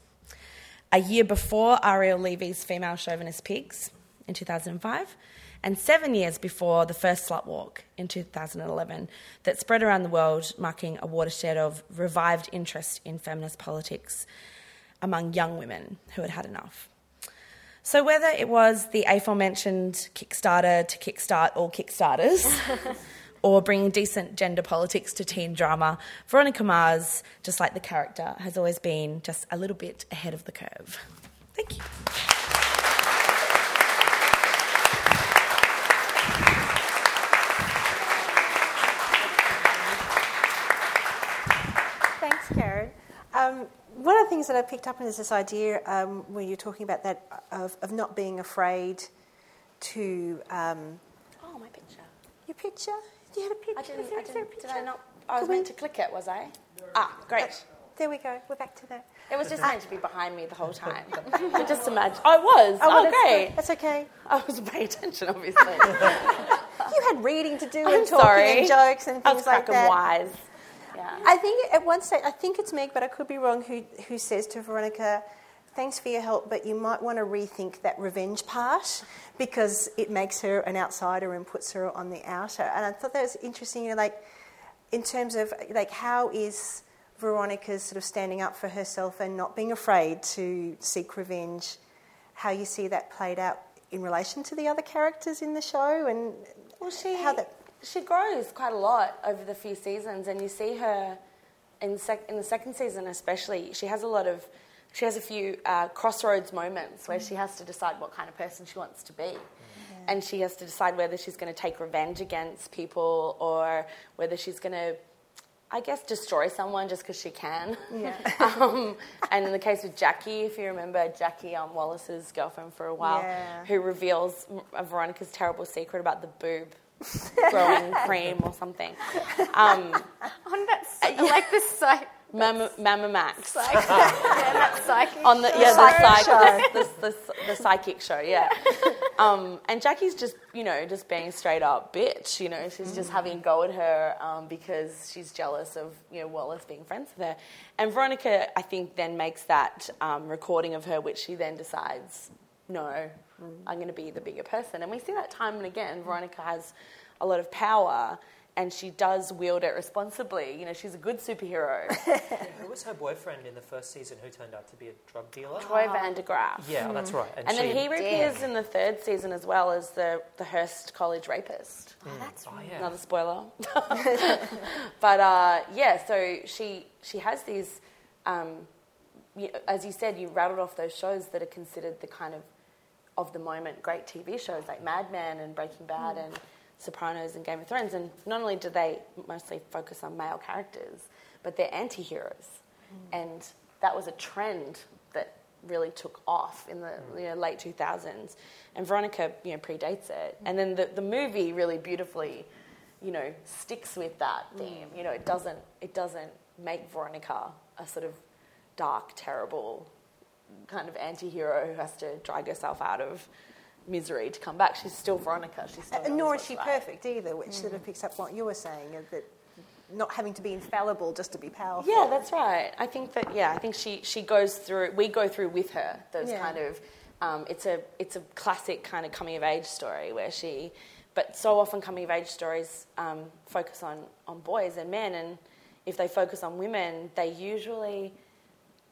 a year before Ariel Levy's Female Chauvinist Pigs in 2005, and seven years before the first Slut Walk in 2011, that spread around the world, marking a watershed of revived interest in feminist politics among young women who had had enough. So, whether it was the aforementioned Kickstarter to kickstart all Kickstarters, or bringing decent gender politics to teen drama, Veronica Mars, just like the character, has always been just a little bit ahead of the curve. Thank you. Thanks, Karen. Um, one of the things that I picked up on is this idea um, when you're talking about that of, of not being afraid to um, Oh, my picture. your picture. Do you have a picture? I didn't. Is there- I is there a didn't did? I not? I was Come meant in. to click it, was I? Ah, great. There we go. We're back to that. It was just meant to be behind me the whole time. But just imagine. Oh, it was. Oh, that's great. good. That's okay. I was paying attention, obviously. You had reading to do I'm and talking sorry. and jokes and I was things like cracking that. wise. I think at one stage, I think it's Meg, but I could be wrong, who, who says to Veronica, thanks for your help, but you might want to rethink that revenge part because it makes her an outsider and puts her on the outer. And I thought that was interesting, you know, like, in terms of, like, how is Veronica's sort of standing up for herself and not being afraid to seek revenge, how you see that played out in relation to the other characters in the show and Well, she how that... she grows quite a lot over the few seasons, and you see her in sec- in the second season especially. She has a lot of she has a few uh, crossroads moments where she has to decide what kind of person she wants to be. And she has to decide whether she's going to take revenge against people or whether she's going to, I guess, destroy someone just because she can. Yeah. um, and in the case of Jackie, if you remember, Jackie um, Wallace's girlfriend for a while, Yeah. who reveals uh, Veronica's terrible secret about the boob growing cream or something. Um, On that, s- like the psych, Mama, Mama Max. psych, yeah, psychic. On the yeah, the, Psychic psych, the, the, the, the psychic show, yeah. Um, and Jackie's just, you know, just being straight up bitch. You know, she's just having a go at her um, because she's jealous of you know Wallace being friends with her. And Veronica, I think, then makes that um, recording of her, which she then decides, no, I'm going to be the bigger person. And we see that time and again. Veronica has a lot of power. And she does wield it responsibly. You know, she's a good superhero. Who was her boyfriend in the first season who turned out to be a drug dealer? Troy Vandegraff. Yeah, that's right. And then he reappears in the third season as well as the, the Hearst College rapist. Oh, yeah. Another spoiler. but uh, yeah, so she she has these, um, you, as you said, you rattled off those shows that are considered the kind of of the moment great TV shows like Mad Men and Breaking Bad mm. and Sopranos and Game of Thrones. And not only do they mostly focus on male characters, but they're anti-heroes. Mm. And that was a trend that really took off in the mm. you know, late 2000s. And Veronica, you know, predates it. And then the, the movie really beautifully, you know, sticks with that theme. You know, it doesn't, it doesn't make Veronica a sort of dark, terrible kind of anti-hero who has to drag herself out of misery to come back. She's still Veronica. She's still Uh, nor is she right. perfect either, which sort of picks up what you were saying, uh, that not having to be infallible just to be powerful. Yeah, that's right. I think that yeah, I think she she goes through. We go through with her those Yeah. kind of. Um, it's a it's a classic kind of coming of age story where she, but so often coming of age stories um, focus on on boys and men, and if they focus on women, they usually,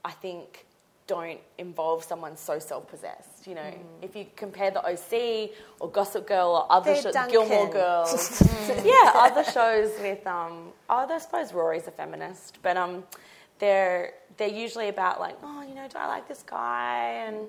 I think, don't involve someone so self-possessed. You know, if you compare the OC or Gossip Girl or other shows, Gilmore Girls, yeah, other shows with um, oh, I suppose Rory's a feminist, but um, they're they're usually about like, oh, you know, do I like this guy? And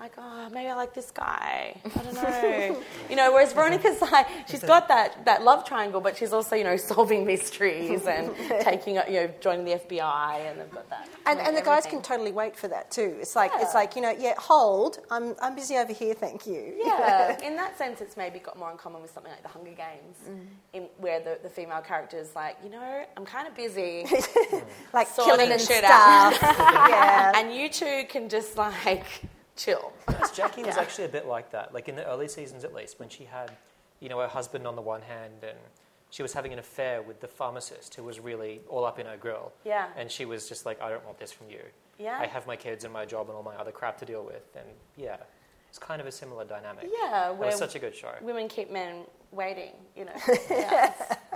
like, oh, maybe I like this guy. I don't know. You know, whereas Veronica's like, she's got that, that love triangle, but she's also, you know, solving mysteries and taking, you know, joining the FBI, and they've got that. And, and the guys can totally wait for that too. It's like it's like you know, yeah, hold. I'm I'm busy over here, thank you. Yeah, in that sense, it's maybe got more in common with something like The Hunger Games, Mm. in, where the, the female character is like, you know, I'm kind of busy, like killing and shit stuff. out. yeah. and you two can just like chill. Yes, Jackie was actually a bit like that. Like in the early seasons, at least, when she had, you know, her husband on the one hand, and she was having an affair with the pharmacist who was really all up in her grill. Yeah. And she was just like, I don't want this from you. Yeah. I have my kids and my job and all my other crap to deal with. And yeah, it's kind of a similar dynamic. Yeah, It was such a good show. women keep men waiting, you know. Yeah.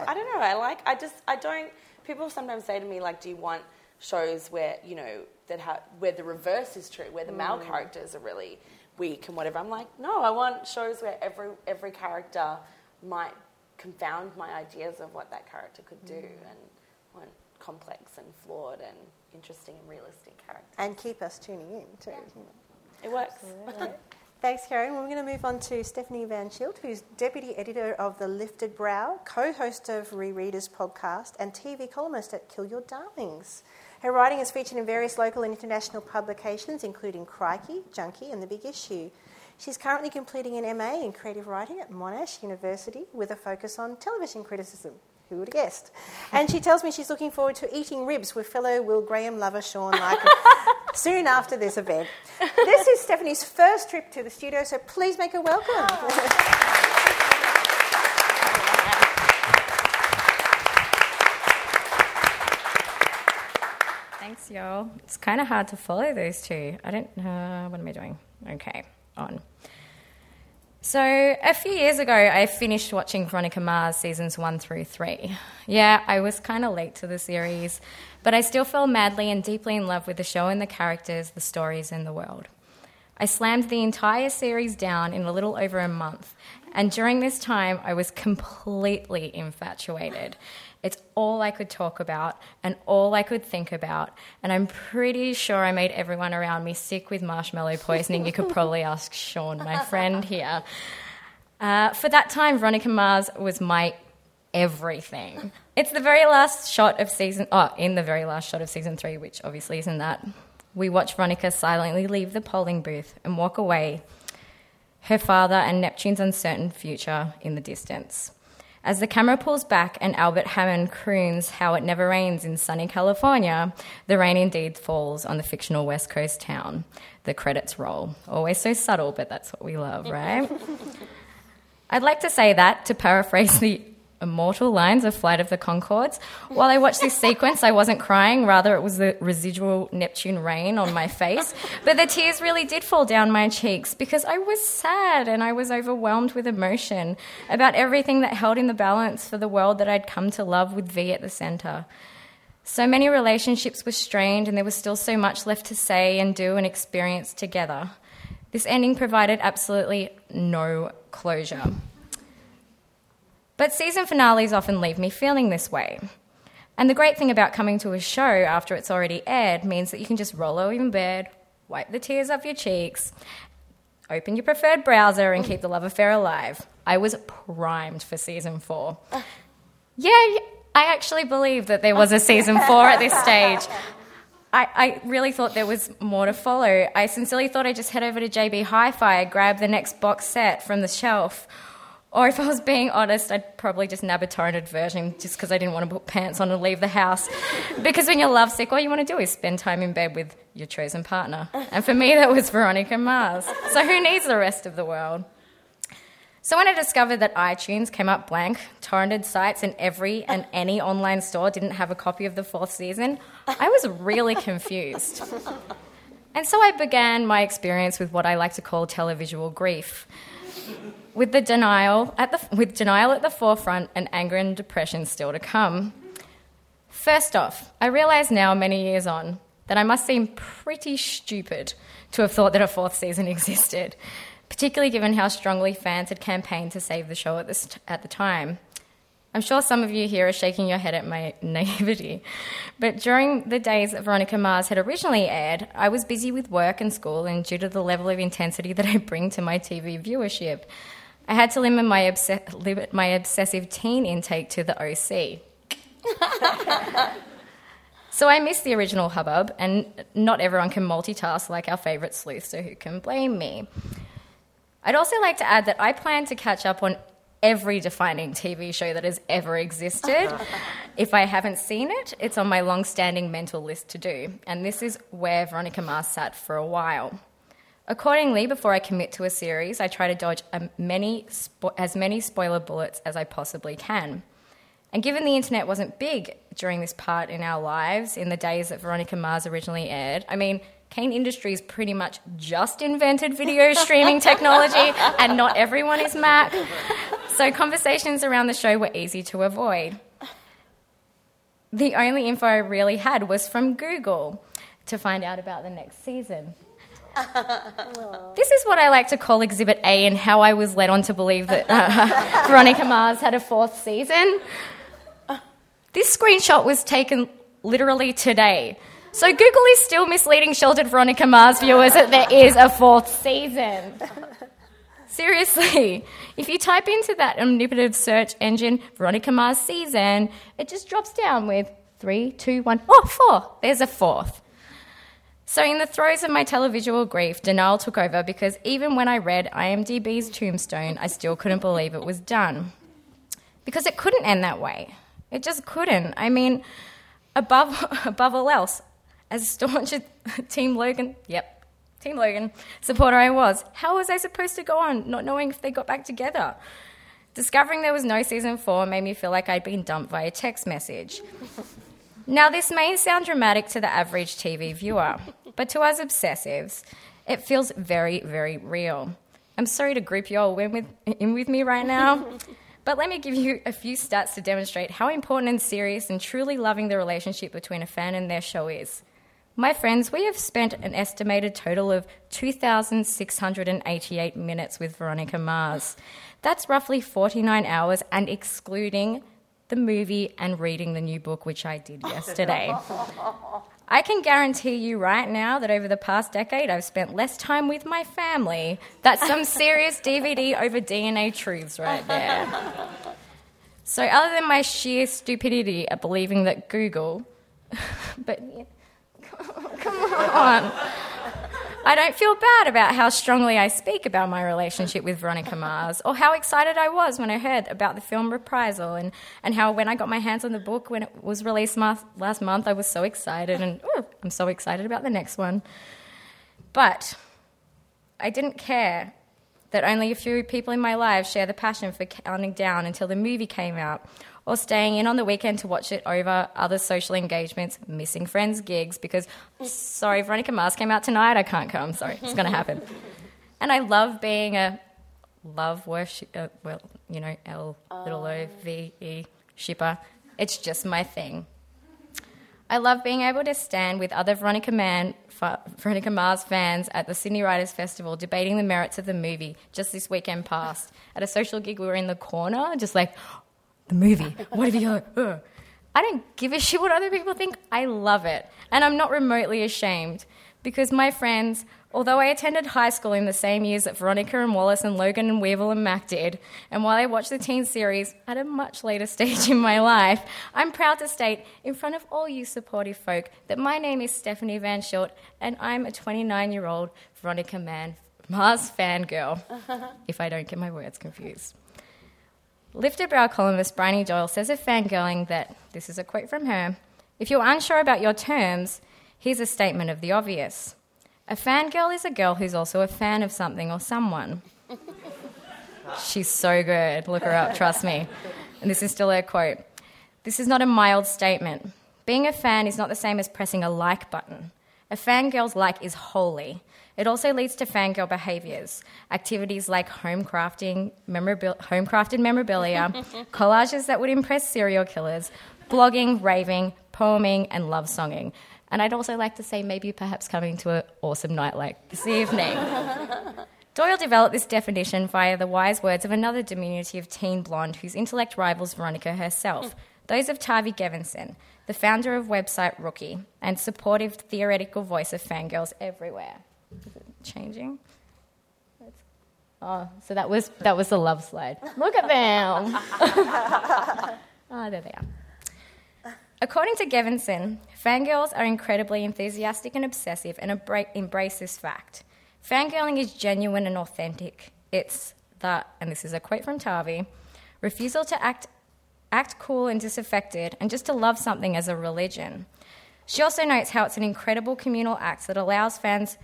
I don't know. I like. I just. I don't. People sometimes say to me like, "Do you want shows where you know that ha- where the reverse is true, where the male mm. characters are really weak and whatever?" I'm like, no. I want shows where every every character might confound my ideas of what that character could do, mm. and want complex and flawed and interesting and realistic characters. and keep us tuning in too. It works. Thanks, Karen. We're going to move on to Stephanie Van Schilt, who's Deputy Editor of The Lifted Brow, co host of Rereaders podcast, and TV columnist at Kill Your Darlings. Her writing is featured in various local and international publications, including Crikey, Junkee, and The Big Issue. She's currently completing an MA in creative writing at Monash University with a focus on television criticism. Who would have guessed? And she tells me she's looking forward to eating ribs with fellow Will Graham lover Sean Larkin soon after this event. This is Stephanie's first trip to the studio, so please make her welcome. Oh. Y'all. It's kind of hard to follow those two. I don't uh, What am I doing? Okay, on. So, a few years ago, I finished watching Veronica Mars seasons one through three. Yeah, I was kind of late to the series, but I still fell madly and deeply in love with the show and the characters, the stories, and the world. I slammed the entire series down in a little over a month, and during this time, I was completely infatuated. It's all I could talk about and all I could think about, and I'm pretty sure I made everyone around me sick with marshmallow poisoning. You could probably ask Sean, my friend here. Uh, for that time, Veronica Mars was my everything. It's the very last shot of season, oh, in the very last shot of season three, which obviously isn't that. We watch Veronica silently leave the polling booth and walk away, her father and Neptune's uncertain future in the distance. As the camera pulls back and Albert Hammond croons how it never rains in sunny California, the rain indeed falls on the fictional West Coast town. The credits roll. Always so subtle, but that's what we love, right? I'd like to say that, to paraphrase the immortal lines of Flight of the Conchords. While I watched this sequence, I wasn't crying, rather, it was the residual Neptune rain on my face. But the tears really did fall down my cheeks because I was sad and I was overwhelmed with emotion about everything that held in the balance for the world that I'd come to love with V at the centre. So many relationships were strained, and there was still so much left to say and do and experience together. This ending provided absolutely no closure. But season finales often leave me feeling this way. And the great thing about coming to a show after it's already aired means that you can just roll over in bed, wipe the tears off your cheeks, open your preferred browser, and keep the love affair alive. I was primed for season four. Yeah, I actually believe that there was a season four at this stage. I, I really thought there was more to follow. I sincerely thought I'd just head over to JB Hi Fi, grab the next box set from the shelf. Or if I was being honest, I'd probably just nab a torrented version just because I didn't want to put pants on and leave the house. Because when you're lovesick, all you want to do is spend time in bed with your chosen partner. And for me, that was Veronica Mars. So who needs the rest of the world? So when I discovered that iTunes came up blank, torrented sites and every and any online store didn't have a copy of the fourth season, I was really confused. And so I began my experience with what I like to call televisual grief. With the denial at the with denial at the forefront and anger and depression still to come. First off, I realise now, many years on, that I must seem pretty stupid to have thought that a fourth season existed, particularly given how strongly fans had campaigned to save the show at, this, at the time. I'm sure some of you here are shaking your head at my naivety, but during the days that Veronica Mars had originally aired, I was busy with work and school, and due to the level of intensity that I bring to my TV viewership, I had to limit my, obs- limit my obsessive teen intake to the OC. so I missed the original hubbub, and not everyone can multitask like our favourite sleuth, so who can blame me? I'd also like to add that I plan to catch up on every defining TV show that has ever existed. if I haven't seen it, it's on my long standing mental list to do, and this is where Veronica Mars sat for a while. Accordingly, before I commit to a series, I try to dodge many spo- as many spoiler bullets as I possibly can. And given the internet wasn't big during this part in our lives, in the days that Veronica Mars originally aired, I mean, Kane Industries pretty much just invented video streaming technology, and not everyone is Mac. So conversations around the show were easy to avoid. The only info I really had was from Google to find out about the next season. this is what I like to call Exhibit A and how I was led on to believe that uh, Veronica Mars had a fourth season. This screenshot was taken literally today. So Google is still misleading sheltered Veronica Mars viewers that there is a fourth season. Seriously, if you type into that omnipotent search engine Veronica Mars season, it just drops down with three, two, one, oh, four. There's a fourth. So, in the throes of my televisual grief, denial took over because even when I read IMDb's tombstone, I still couldn't believe it was done. Because it couldn't end that way. It just couldn't. I mean, above, above all else, as staunch Team Logan, yep, Team Logan supporter I was, how was I supposed to go on not knowing if they got back together? Discovering there was no season four made me feel like I'd been dumped via text message. now, this may sound dramatic to the average TV viewer, but to us obsessives, it feels very, very real. I'm sorry to group you all in with, in with me right now. But let me give you a few stats to demonstrate how important and serious and truly loving the relationship between a fan and their show is. My friends, we have spent an estimated total of 2,688 minutes with Veronica Mars. That's roughly 49 hours and excluding the movie and reading the new book, which I did yesterday. I can guarantee you right now that over the past decade, I've spent less time with my family. That's some serious DVD over DNA truths right there. So, other than my sheer stupidity at believing that Google, but Come on. I don't feel bad about how strongly I speak about my relationship with Veronica Mars or how excited I was when I heard about the film Reprisal and, and how when I got my hands on the book when it was released last month, I was so excited and ooh, I'm so excited about the next one. But I didn't care that only a few people in my life share the passion for counting down until the movie came out or staying in on the weekend to watch it over other social engagements, missing friends' gigs because, sorry, Veronica Mars came out tonight, I can't come. Sorry, it's going to happen. and I love being a love worship, uh, well, you know, L little O V E shipper. It's just my thing. I love being able to stand with other Veronica, Man, Veronica Mars fans at the Sydney Writers Festival debating the merits of the movie just this weekend past. At a social gig, we were in the corner, just like, the movie. What have you? I don't give a shit what other people think. I love it. And I'm not remotely ashamed because my friends, although I attended high school in the same years that Veronica and Wallace and Logan and Weevil and Mac did, and while I watched the teen series at a much later stage in my life, I'm proud to state in front of all you supportive folk that my name is Stephanie Van Schilt and I'm a 29 year old Veronica Man Mars fangirl, if I don't get my words confused. Lifted Brow columnist Bryony Doyle says of fangirling that, this is a quote from her, if you're unsure about your terms, here's a statement of the obvious. A fangirl is a girl who's also a fan of something or someone. She's so good. Look her up, trust me. And this is still her quote. This is not a mild statement. Being a fan is not the same as pressing a like button. A fangirl's like is holy. It also leads to fangirl behaviours, activities like home crafting, memorabil- home crafted memorabilia, collages that would impress serial killers, blogging, raving, poeming, and love songing. And I'd also like to say maybe perhaps coming to an awesome night like this evening. Doyle developed this definition via the wise words of another diminutive teen blonde whose intellect rivals Veronica herself, hmm. those of Tavi Gevinson, the founder of website Rookie and supportive theoretical voice of fangirls everywhere. Changing? Oh, so that was that was the love slide. Look at them. oh, there they are. According to Gevinson, fangirls are incredibly enthusiastic and obsessive and embrace this fact. Fangirling is genuine and authentic. It's the, and this is a quote from Tavi, refusal to act, act cool and disaffected and just to love something as a religion. She also notes how it's an incredible communal act that allows fans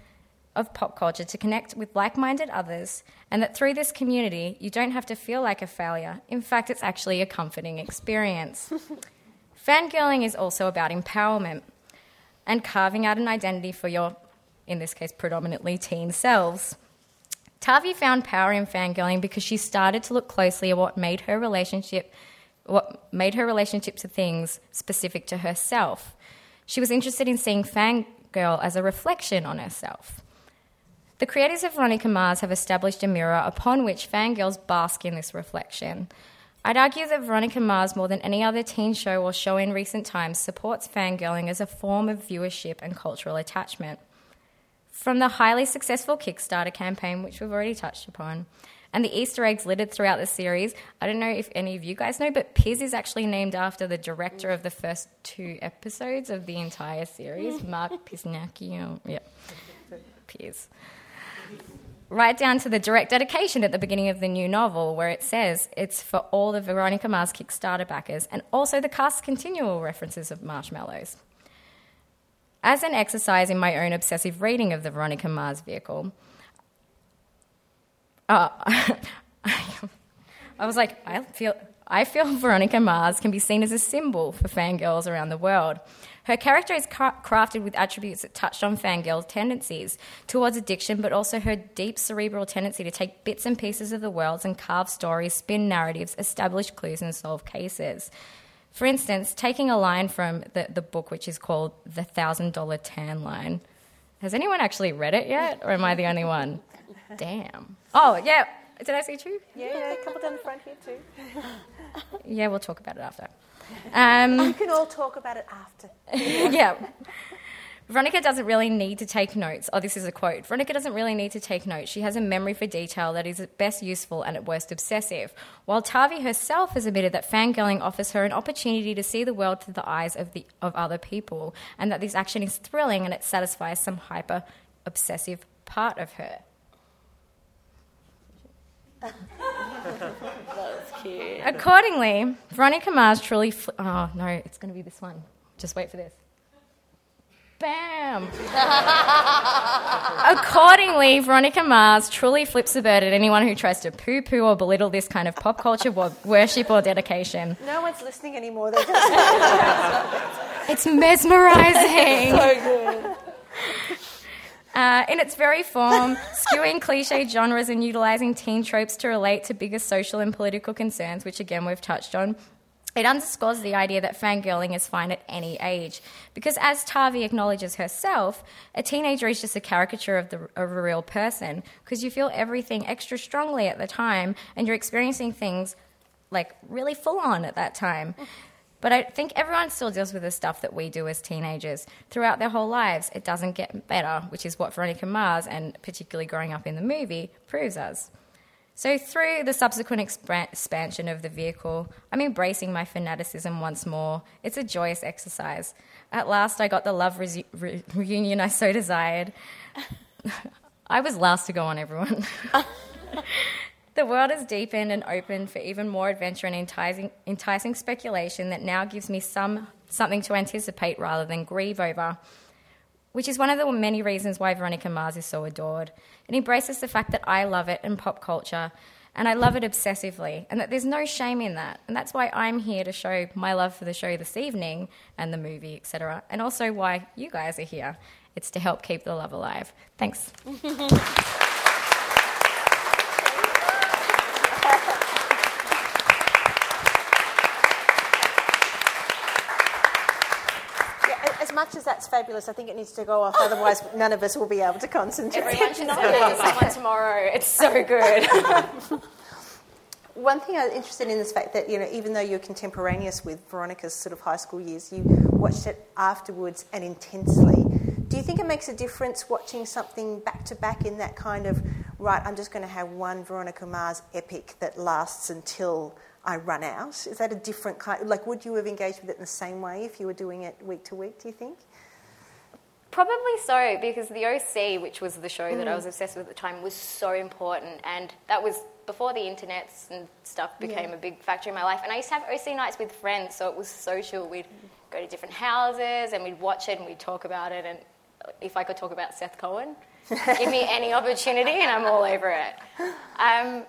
of pop culture to connect with like minded others, and that through this community, you don't have to feel like a failure. In fact, it's actually a comforting experience. Fangirling is also about empowerment and carving out an identity for your, in this case, predominantly teen selves. Tavi found power in fangirling because she started to look closely at what made her relationship what made her relationship to things specific to herself. She was interested in seeing fangirl as a reflection on herself. The creators of Veronica Mars have established a mirror upon which fangirls bask in this reflection. I'd argue that Veronica Mars, more than any other teen show or show in recent times, supports fangirling as a form of viewership and cultural attachment. From the highly successful Kickstarter campaign, which we've already touched upon, and the Easter eggs littered throughout the series, I don't know if any of you guys know, but Piz is actually named after the director of the first two episodes of the entire series, Mark Piznarski. Um, yeah, Piz right down to the direct dedication at the beginning of the new novel, where it says it's for all the Veronica Mars Kickstarter backers and also the cast's continual references of marshmallows. As an exercise in my own obsessive reading of the Veronica Mars vehicle, uh, I was like, I feel, I feel Veronica Mars can be seen as a symbol for fangirls around the world. Her character is crafted with attributes that touched on fangirl tendencies towards addiction, but also her deep cerebral tendency to take bits and pieces of the world and carve stories, spin narratives, establish clues, and solve cases. For instance, taking a line from the, the book, which is called The Thousand Dollar Tan Line. Has anyone actually read it yet, or am I the only one? Damn. Oh, yeah. Did I see two? Yeah, yeah, a couple down the front here too. yeah, we'll talk about it after. Um, we can all talk about it after. yeah. Veronica doesn't really need to take notes. Oh, this is a quote. Veronica doesn't really need to take notes. She has a memory for detail that is at best useful and at worst obsessive. While Tavi herself has admitted that fangirling offers her an opportunity to see the world through the eyes of, the, of other people, and that this action is thrilling and it satisfies some hyper obsessive part of her. cute. Accordingly, Veronica Mars truly. Fl- oh no, it's going to be this one. Just wait for this. Bam! Accordingly, Veronica Mars truly flips the bird at anyone who tries to poo poo or belittle this kind of pop culture worship or dedication. No one's listening anymore. Just- it's mesmerizing. so good. Uh, in its very form, skewing cliche genres and utilizing teen tropes to relate to bigger social and political concerns, which again we've touched on. It underscores the idea that fangirling is fine at any age. Because as Tavi acknowledges herself, a teenager is just a caricature of, the, of a real person, because you feel everything extra strongly at the time and you're experiencing things like really full on at that time. But I think everyone still deals with the stuff that we do as teenagers throughout their whole lives. It doesn't get better, which is what Veronica Mars, and particularly growing up in the movie, proves us. So, through the subsequent expansion of the vehicle, I'm embracing my fanaticism once more. It's a joyous exercise. At last, I got the love re- re- reunion I so desired. I was last to go on, everyone. The world has deepened and opened for even more adventure and enticing, enticing speculation that now gives me some something to anticipate rather than grieve over, which is one of the many reasons why Veronica Mars is so adored. It embraces the fact that I love it and pop culture, and I love it obsessively, and that there's no shame in that. And that's why I'm here to show my love for the show this evening and the movie, etc., and also why you guys are here. It's to help keep the love alive. Thanks. much as that's fabulous, I think it needs to go off. Otherwise, none of us will be able to concentrate. Everyone should someone tomorrow. It's so good. One thing I'm interested in is the fact that you know, even though you're contemporaneous with Veronica's sort of high school years, you watched it afterwards and intensely. Do you think it makes a difference watching something back to back in that kind of right, I'm just going to have one Veronica Mars epic that lasts until I run out? Is that a different kind? Like, would you have engaged with it in the same way if you were doing it week to week? Do you think? Probably so, because the OC, which was the show that I was obsessed with at the time, was so important, and that was before the internet and stuff became Yeah. a big factor in my life. And I used to have OC nights with friends, so it was social. We'd go to different houses and we'd watch it and we'd talk about it. And if I could talk about Seth Cohen, give me any opportunity, and I'm all over it. Um,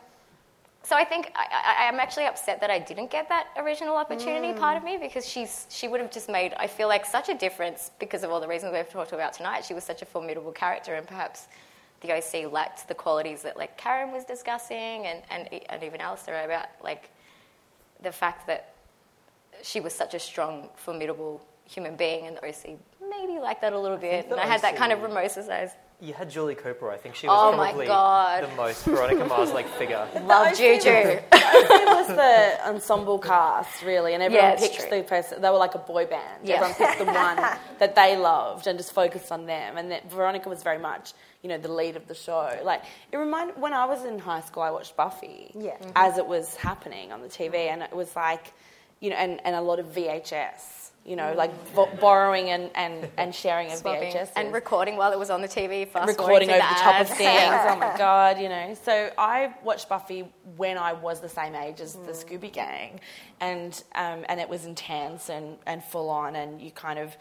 so I think I, I, I'm actually upset that I didn't get that original opportunity part of me because she's she would have just made I feel like such a difference because of all the reasons we've talked about tonight. She was such a formidable character, and perhaps the OC lacked the qualities that like Karen was discussing, and and, and even Alastair about like the fact that she was such a strong, formidable human being, and the OC maybe like that a little bit. And I had that kind of romanticized. You had Julie Cooper. I think she was Oh probably the most Veronica Mars-like figure. Love Juju. it was the ensemble cast, really, and everyone Yeah, picked true. the person. They were like a boy band. Yeah. Everyone picked the one that they loved and just focused on them. And that Veronica was very much, you know, the lead of the show. Like it reminded when I was in high school, I watched Buffy Yeah. as it was happening on the TV, and it was like, you know, and, and a lot of VHS. You know, like bo- borrowing and, and, and sharing of VHS and recording while it was on the TV, fast recording over to the top of things. oh my god, you know. So I watched Buffy when I was the same age as the Mm. Scooby Gang, and um, and it was intense and, and full on, and you kind of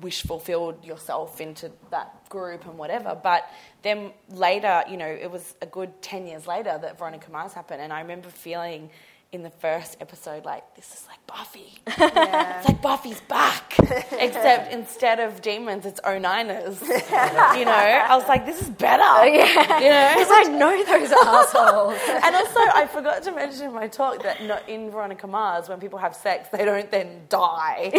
wish fulfilled yourself into that group and whatever. But then later, you know, it was a good ten years later that Veronica Mars happened, and I remember feeling. In the first episode, like this is like Buffy. It's like Buffy's back, except instead of demons, it's 09ers. You know, I was like, this is better. Oh, yeah. You know, Because I know those assholes. and also I forgot to mention in my talk that not in Veronica Mars, when people have sex, they don't then die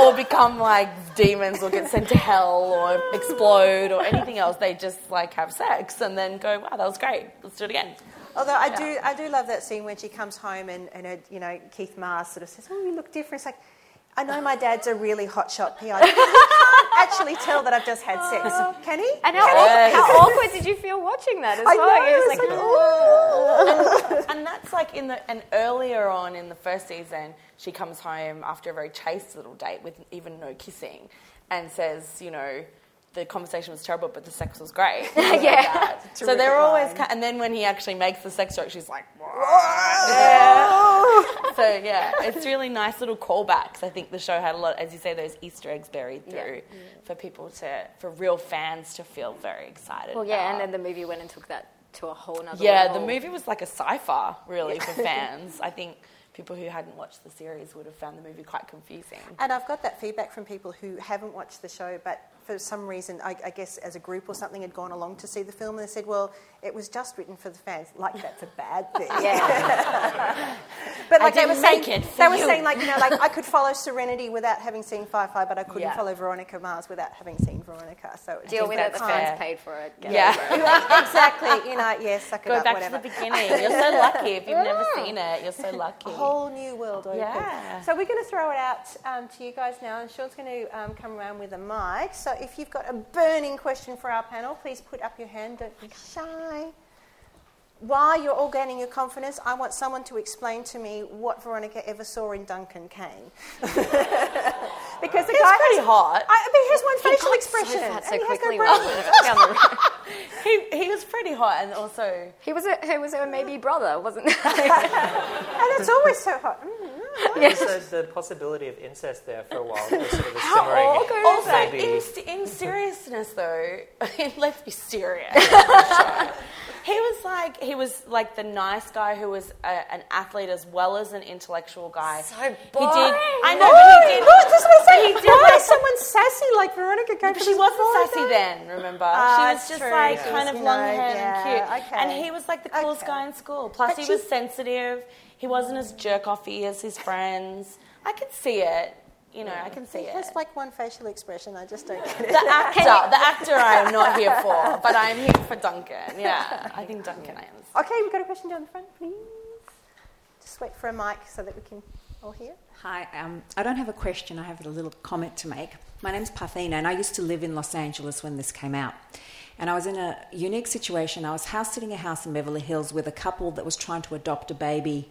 or become like demons or get sent to hell or explode or anything else. They just like have sex and then go, wow, that was great. Let's do it again. Although I do, I do love that scene when she comes home and, and her, you know, Keith Mars sort of says, "Oh, you look different." It's like, I know my dad's a really hotshot PI. He can't actually tell that I've just had sex, oh. can he? And how, Yes. awkward, how awkward did you feel watching that as I well? know, It was it's like, like, "Ooh." and that's like in the and earlier on in the first season, she comes home after a very chaste little date with even no kissing, and says, you know, the conversation was terrible, but the sex was great. Yeah. so they're Terrific always, line. ki- and then when he actually makes the sex joke, she's like, yeah. so yeah, it's really nice little callbacks. I think the show had a lot, as you say, those Easter eggs buried through for people to, for real fans to feel very excited. well, yeah, and then the movie went and took that to a whole nother Yeah, level. the movie was like a sci-fi, really, for fans. I think people who hadn't watched the series would have found the movie quite confusing. And I've got that feedback from people who haven't watched the show, but for some reason, I, I guess as a group or something, had gone along to see the film, and they said, "Well, it was just written for the fans." Like that's a bad thing. Yeah. But like they were saying, make it for they were saying like you know, like I could follow Serenity without having seen Firefly, but I couldn't Yeah. follow Veronica Mars without having seen Veronica. So it Deal with that it, the fans paid for it. Yeah. it. exactly. You know, yes, suck it Go up, back whatever. to the beginning. You're so lucky if you've never seen it. You're so lucky. A whole new world open. Yeah. So we're going to throw it out um, to you guys now, and Sean's going to um, come around with a mic. So if you've got a burning question for our panel, please put up your hand. Don't be shy. While you're all gaining your confidence, I want someone to explain to me what Veronica ever saw in Duncan Kane. because the He's guy pretty has, hot. I, I mean, he has one facial So expression. fat so and he has no brain. down the road. He, he was pretty hot, and also He was a he was a maybe brother, wasn't he? And it's always so hot. Mm, There's the, possibility of incest there for a while. Sort of a How awkward is Also, that? Maybe. in, in seriousness, though, let's be serious. he was like he was like the nice guy who was a, an athlete as well as an intellectual guy. So He did. boring. I know, he did. Is what I'm. He did Why like someone sassy like Veronica But she wasn't sassy then, remember? Ah, she was just true. like Yeah. kind of long haired yeah, and cute. okay. And he was like the coolest Okay. guy in school. Plus, But he was sensitive. He wasn't as jerk offy as his friends. I could see it. You know, I can see He it. has like one facial expression. I just don't get it. The actor, the actor I am not here for, but I am here for Duncan. Yeah, I think Duncan I am. Okay, we've got a question down the front, please. Just wait for a mic so that we can all hear. Hi, um, I don't have a question, I have a little comment to make. My name's Parthena, and I used to live in Los Angeles when this came out. And I was in a unique situation. I was house sitting a house in Beverly Hills with a couple that was trying to adopt a baby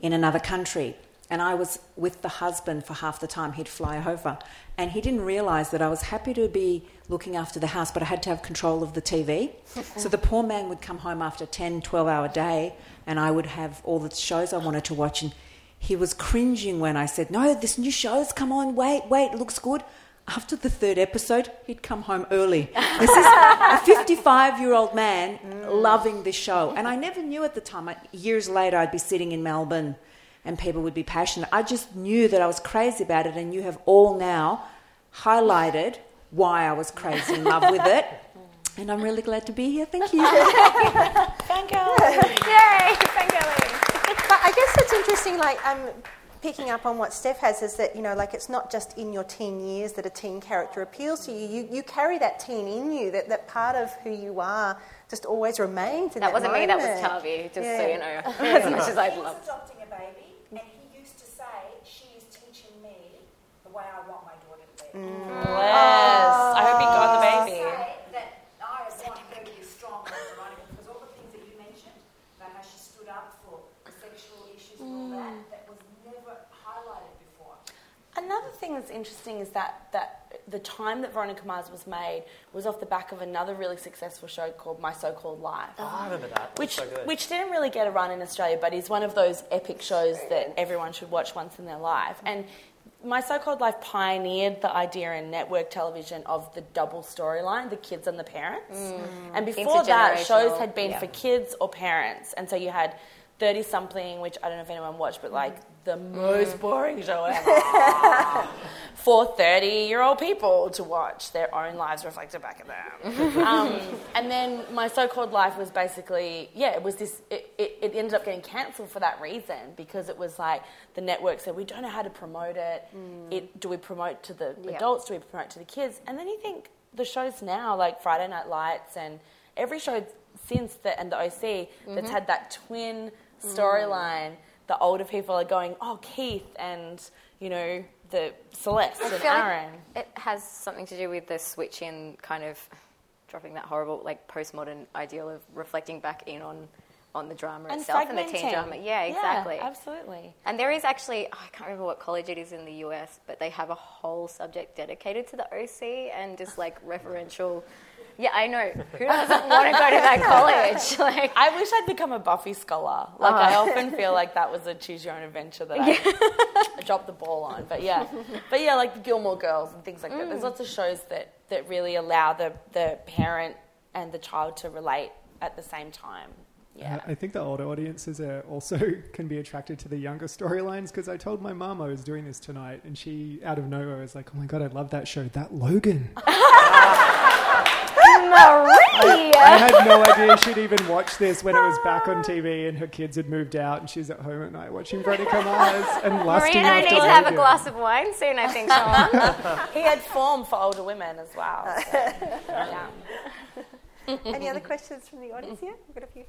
in another country. And I was with the husband for half the time he'd fly over. And he didn't realize that I was happy to be looking after the house, but I had to have control of the TV. so the poor man would come home after a 10, 12 hour day, and I would have all the shows I wanted to watch. And he was cringing when I said, No, this new show's come on, wait, wait, looks good after the third episode, he'd come home early. This is a 55 year old man loving this show. And I never knew at the time. Years later, I'd be sitting in Melbourne and people would be passionate. I just knew that I was crazy about it, and you have all now highlighted why I was crazy in love with it. And I'm really glad to be here. Thank you. Thank you. Yay! Thank you. But I guess it's interesting, like, um, picking up on what Steph has is that, you know, like it's not just in your teen years that a teen character appeals to you. You, you carry that teen in you, that, that part of who you are just always remains in that That wasn't moment. me, that was Tavi, just so you know. As much as I'd He was love. adopting a baby, and he used to say, "She is teaching me the way I want my daughter to be." Mm. Yes. I hope he got the baby. Say that I want her to be strong like Veronica because all the things that you mentioned, about how she stood up for the sexual issues and all that, that was never highlighted before. Another thing that's interesting is that, that the time that Veronica Mars was made was off the back of another really successful show called My So Called Life. Oh, I remember that. That Which, so good. which didn't really get a run in Australia, but is one of those epic shows that everyone should watch once in their life. And My So Called Life pioneered the idea in network television of the double storyline, the kids and the parents. Mm. And before that, shows had been yeah. for kids or parents. And so you had 30 something, which I don't know if anyone watched, but like the most mm. boring show ever. for 30 year old people to watch their own lives reflected back at them. um, and then my so called life was basically, yeah, it was this, it, it, it ended up getting cancelled for that reason because it was like the network said, we don't know how to promote it. Mm. it do we promote to the Yeah. adults? Do we promote to the kids? And then you think the shows now, like Friday Night Lights and every show since the, and the OC that's mm-hmm. had that twin mm. storyline, the older people are going, oh, Keith and, you know, the Celeste I and feel like Aaron. it has something to do with the switch in kind of dropping that horrible like postmodern ideal of reflecting back in on on the drama and itself and the teen drama. Yeah, exactly. absolutely. And there is actually, oh, I can't remember what college it is in the US, but they have a whole subject dedicated to the OC and just like referential. Yeah, I know. Who doesn't want to go to that college? Like, I wish I'd become a Buffy scholar. Like I uh-huh. often feel like that was a choose your own adventure that I dropped the ball on. But yeah, but yeah, like the Gilmore Girls and things like that. There's mm. lots of shows that that really allow the the parent and the child to relate at the same time. Yeah. I think the older audiences are also can be attracted to the younger storylines because I told my mom I was doing this tonight, and she out of nowhere was like, "Oh my god, I love that show, that Logan." Marie! I had no idea she'd even watch this when it was back on TV, and her kids had moved out, and she's at home at night watching Veronica Mars and Marie lusting and I after need to have a glass of wine soon, I think, Sean. He had form for older women as well. so, yeah. Any other questions from the audience here? We've got a few.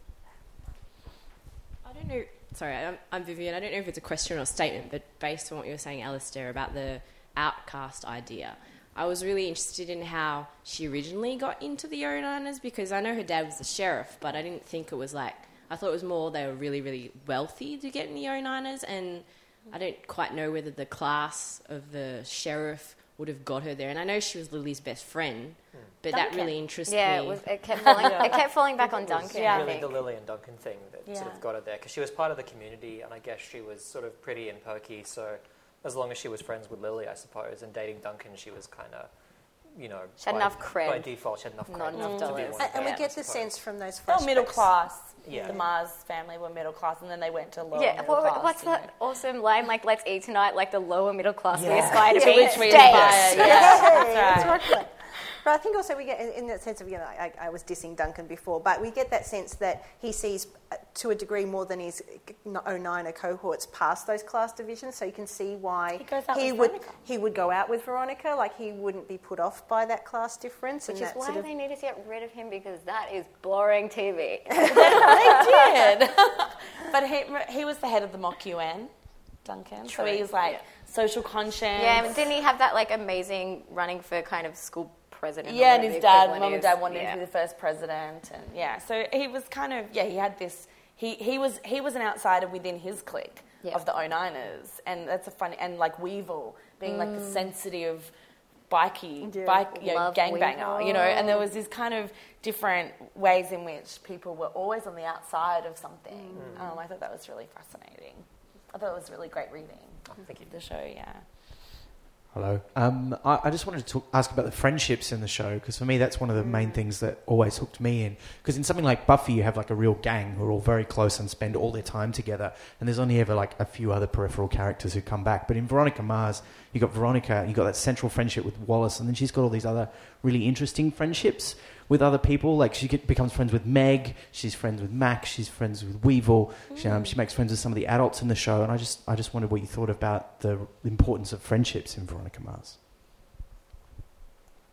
I don't know. Sorry, I'm, I'm Vivian. I don't know if it's a question or a statement, but based on what you were saying, Alastair, about the outcast idea, I was really interested in how she originally got into the 09ers because I know her dad was the sheriff, but I didn't think it was like. I thought it was more they were really, really wealthy to get in the 09ers, and I don't quite know whether the class of the sheriff would have got her there. And I know she was Lily's best friend, but that really interested yeah, me. it, it, kept falling, it kept falling back on It was Duncan, Yeah. I really think. the Lily and Duncan thing that sort of got her there because she was part of the community, and I guess she was sort of pretty and perky. So as long as she was friends with Lily, I suppose, and dating Duncan, she was kind of, you know, She had by, enough cred. by default. She had enough cred Not enough to be dollars. one And, and we get the sense from those They were middle class. Yeah. The Mars family were middle class, and then they went to lower Yeah, middle what, class. what's you know. that awesome line? Like, let's eat tonight, like the lower middle class we Yeah. aspire to To be. which we States. aspire, yeah, that's right. Right. But I think also we get, in- in that sense of, you know, I, I was dissing Duncan before, but we get that sense that he sees, uh, to a degree, more than his 09er cohorts past those class divisions, so you can see why He goes out with would Veronica. he would go out with Veronica, like he wouldn't be put off by that class difference. Which and is why sort of, they need to get rid of him because that is boring TV. they did. but he, he was the head of the Mock UN, Duncan. So he was like social conscience. yeah, didn't he have that like amazing running for kind of school president. yeah, and his dad, mum and dad wanted him to be the first president, and yeah, so he was kind of yeah, he had this. He, he was he was an outsider within his clique Yeah. of the 09ers, and that's a funny and like Weevil being like the sensitive bikey Yeah. bike you know, gangbanger, you know, and there was this kind of different ways in which people were always on the outside of something. Um, I thought that was really fascinating. I thought it was really great reading. thank you. The show, yeah. Hello. Um, I, I just wanted to talk, ask about the friendships in the show because for me that's one of the main things that always hooked me in. Because in something like Buffy, you have like a real gang who are all very close and spend all their time together, and there's only ever like a few other peripheral characters who come back. But in Veronica Mars, you've got Veronica, you've got that central friendship with Wallace, and then she's got all these other really interesting friendships with other people. Like she get, becomes friends with Meg, she's friends with Mac, she's friends with Weevil. She, um, she makes friends with some of the adults in the show, and I just I just wondered what you thought about the importance of friendships in Veronica Mars.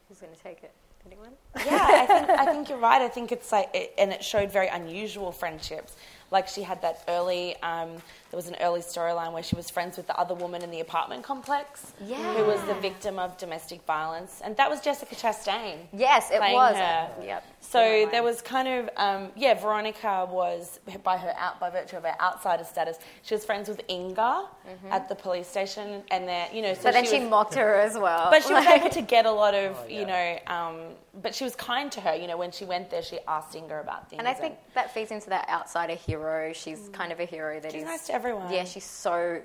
Who's going to take it? Anyone? yeah, I think I think you're right. I think it's like, it, and it showed very unusual friendships. Like she had that early, um, there was an early storyline where she was friends with the other woman in the apartment complex, who was the victim of domestic violence, and that was Jessica Chastain. Yes, it playing was. her. Yep. So there was kind of, um, yeah, Veronica was by her out by virtue of her outsider status. She was friends with Inga at the police station, and then you know, so But then she she was, mocked her as well. but she was able to get a lot of, you know, um, but she was kind to her. You know, when she went there, she asked Inga about things. And I think that feeds into that outsider hero. She's kind of a hero that She's is- nice to everyone. Yeah, she's so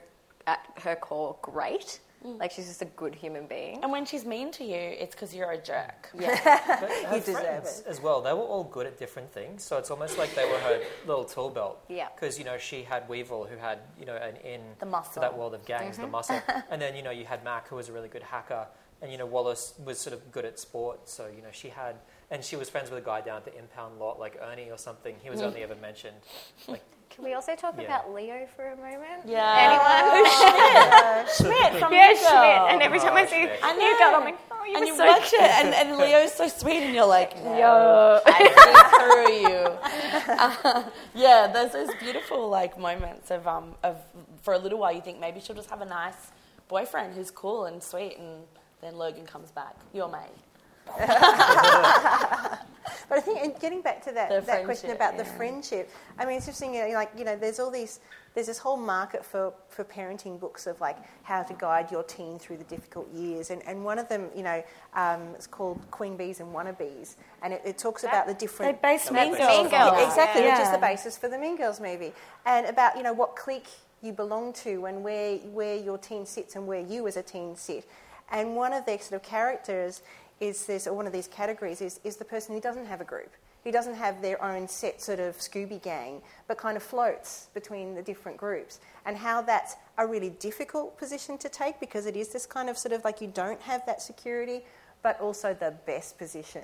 at her core great. Mm. Like she's just a good human being. and when she's mean to you, it's because you're a jerk. Yeah, her deserve friends as well, they were all good at different things. So it's almost like they were her little tool belt. Yeah. Because, you know, she had Weevil, who had, you know, an in The muscle. to that world of gangs, the mm-hmm. muscle. And then, you know, you had Mac, who was a really good hacker. And, you know, Wallace was sort of good at sport. So, you know, she had, and she was friends with a guy down at the impound lot, like Ernie or something. He was only ever mentioned. Like, Can we also talk Yeah. about Leo for a moment? Yeah. Anyone? Schmidt from yeah, New Schmidt. And every time I Oh, see Schmidt. I New Girl. I'm like, oh, you and you so watch cute. it, and, and Leo's so sweet, and you're like, no, Yo. I see through you. Uh, yeah, there's those beautiful like moments of um of for a little while you think maybe she'll just have a nice boyfriend who's cool and sweet, and then Logan comes back. You're mate. But I think, and getting back to that, that question friendship, about the friendship, I mean, it's interesting, you know, like, you know, there's all these, there's this whole market for, for parenting books of like how to guide your teen through the difficult years. And, and one of them, you know, um, it's called Queen Bees and Wannabes. And it, it talks about the different. They based That's Mean Mean Girls. Girls. on Yeah, exactly, which is the basis for the Mean Girls movie. And about, you know, what clique you belong to and where, where your teen sits and where you as a teen sit. And one of their sort of characters is this, or one of these categories is, is the person who doesn't have a group, who doesn't have their own set sort of Scooby gang, but kind of floats between the different groups. And how that's a really difficult position to take because it is this kind of sort of like you don't have that security, but also the best position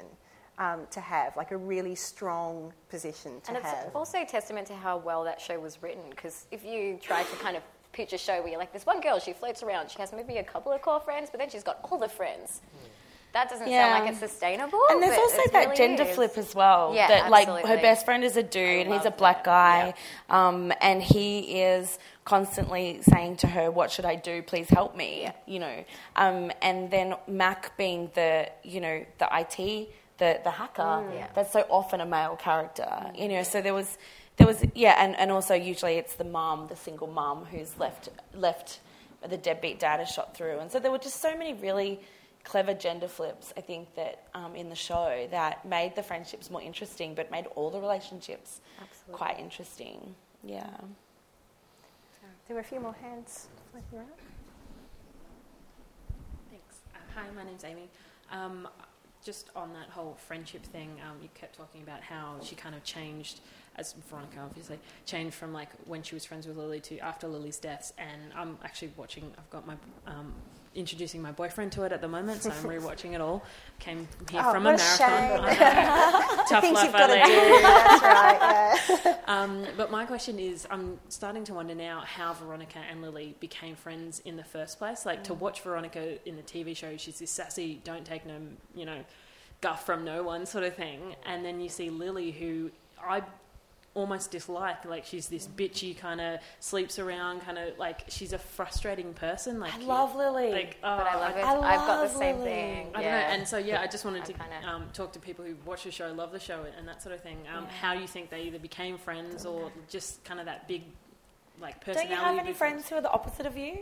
um, to have, like a really strong position to have. And it's have. also a testament to how well that show was written. Because if you try to kind of picture a show where you're like, this one girl, she floats around, she has maybe a couple of core friends, but then she's got all the friends. That doesn't Yeah. sound like it's sustainable. And there's also that really gender is. flip as well. Yeah, that like her best friend is a dude, he's a black that. guy, um, and he is constantly saying to her, "What should I do? Please help me." You know, um, and then Mac being the you know the IT, the the hacker. Mm. Yeah. That's so often a male character. You know, so there was. There was yeah, and, and also usually it's the mom, the single mom who's left left the deadbeat dad is shot through, and so there were just so many really clever gender flips, I think, that um, in the show that made the friendships more interesting, but made all the relationships Absolutely. quite interesting. Yeah. There were a few more hands. flicking around. Thanks. Uh, hi, my name's Amy. Um, just on that whole friendship thing, um, you kept talking about how she kind of changed, as Veronica obviously, changed from like when she was friends with Lily to after Lily's deaths. And I'm actually watching, I've got my, um, introducing my boyfriend to it at the moment, so I'm rewatching it all. Came here Oh, from a a marathon. Know. Tough Things life you've I got to do. That's right. Yeah. Um, but my question is, I'm starting to wonder now how Veronica and Lily became friends in the first place. Like to watch Veronica in the TV show, she's this sassy, don't take no, you know, guff from no one sort of thing, and then you see Lily, who I almost dislike. Like she's this bitchy kind of sleeps around, kind of like she's a frustrating person. Like I love Lily. Like, But I oh, love it. I I've got the same Lily. thing. I don't yeah. know, and so yeah, I just wanted to kinda- um, talk to people who watch the show, love the show, and that sort of thing. Um, How you think they either became friends or just kind of that big, like personality. Don't you have any difference. friends who are the opposite of you?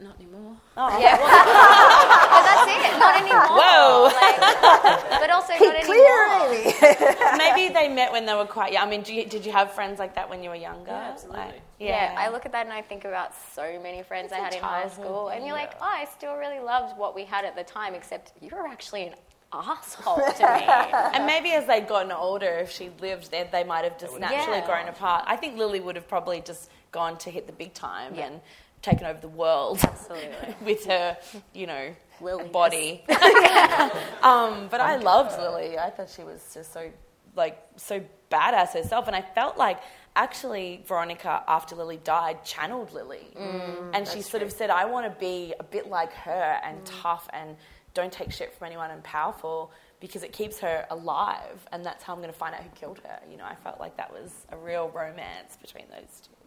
Not anymore. Oh. Yeah, well, but oh, that's it. Not anymore. Whoa. Like, but also not anymore. Maybe they met when they were quite young. I mean, do you, did you have friends like that when you were younger? Yeah, absolutely. Like, Yeah. I look at that and I think about so many friends I had in high school, and you're like, oh, I still really loved what we had at the time, except you were actually an asshole to me. and maybe as they'd gotten older, if she lived there, they might have just naturally Yeah. grown apart. I think Lily would have probably just gone to hit the big time Yeah. and taken over the world Absolutely. with her, you know, body. um, but I loved Lily. I thought she was just so, like, so badass herself. And I felt like actually Veronica, after Lily died, channeled Lily. and she sort of said, I want to be a bit like her and tough and don't take shit from anyone and powerful because it keeps her alive. And that's how I'm going to find out who killed her. You know, I felt like that was a real romance between those two.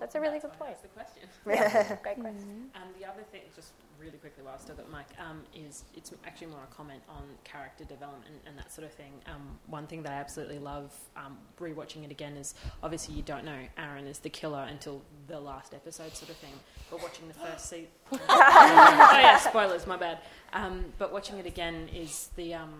That's a really good point. That's the question. Great question. Um, the other thing, just really quickly while I still got mic, um, is it's actually more a comment on character development and, and that sort of thing. Um, one thing that I absolutely love um, rewatching it again is obviously you don't know Aaron is the killer until the last episode, sort of thing. But watching the first season, oh yeah, spoilers, my bad. Um, but watching it again is the um,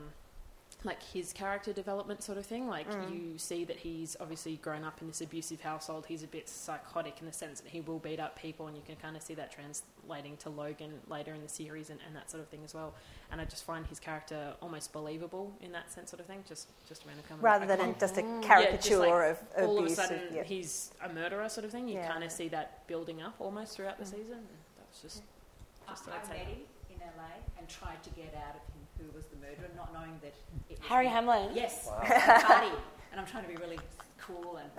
like his character development sort of thing. Like mm. you see that he's obviously grown up in this abusive household. He's a bit psychotic in the sense that he will beat up people, and you can kind of see that translating to Logan later in the series and, and that sort of thing as well. And I just find his character almost believable in that sense, sort of thing. Just just a random comment. Rather than can't- just a oh. Yeah, caricature just like of all abuse. of a sudden yeah. he's a murderer, sort of thing. You Yeah. kind of see that building up almost throughout the mm. season. That's just just I, I'd I say. met him in LA and tried to get out of him who was the murderer, not knowing that it was Harry. Hamlin? Yes, at a party, and I'm trying to be really cool and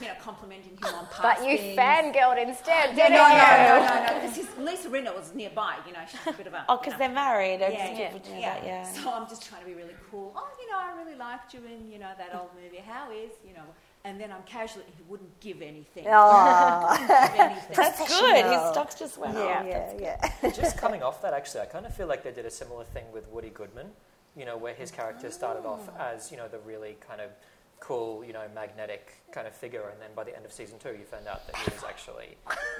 you know complimenting him on past But you things. fangirled instead, Yeah, didn't no, you? no, no, no, no, because his, Lisa Rinna was nearby. You know, she's a bit of a Oh, you because know, they're married. Yeah, yeah, yeah. that, yeah. So I'm just trying to be really cool. Oh, you know, I really liked you in, you know, that old movie. How is, you know, and then I'm casually, he wouldn't give anything. Oh. Aw. give anything. That's good. His stocks just went yeah, up. yeah, yeah. Just coming off that, actually, I kind of feel like they did a similar thing with Woody Goodman, you know, where his character started off oh. as, you know, the really kind of cool, you know, magnetic kind of figure, and then by the end of season two, you found out that he was actually,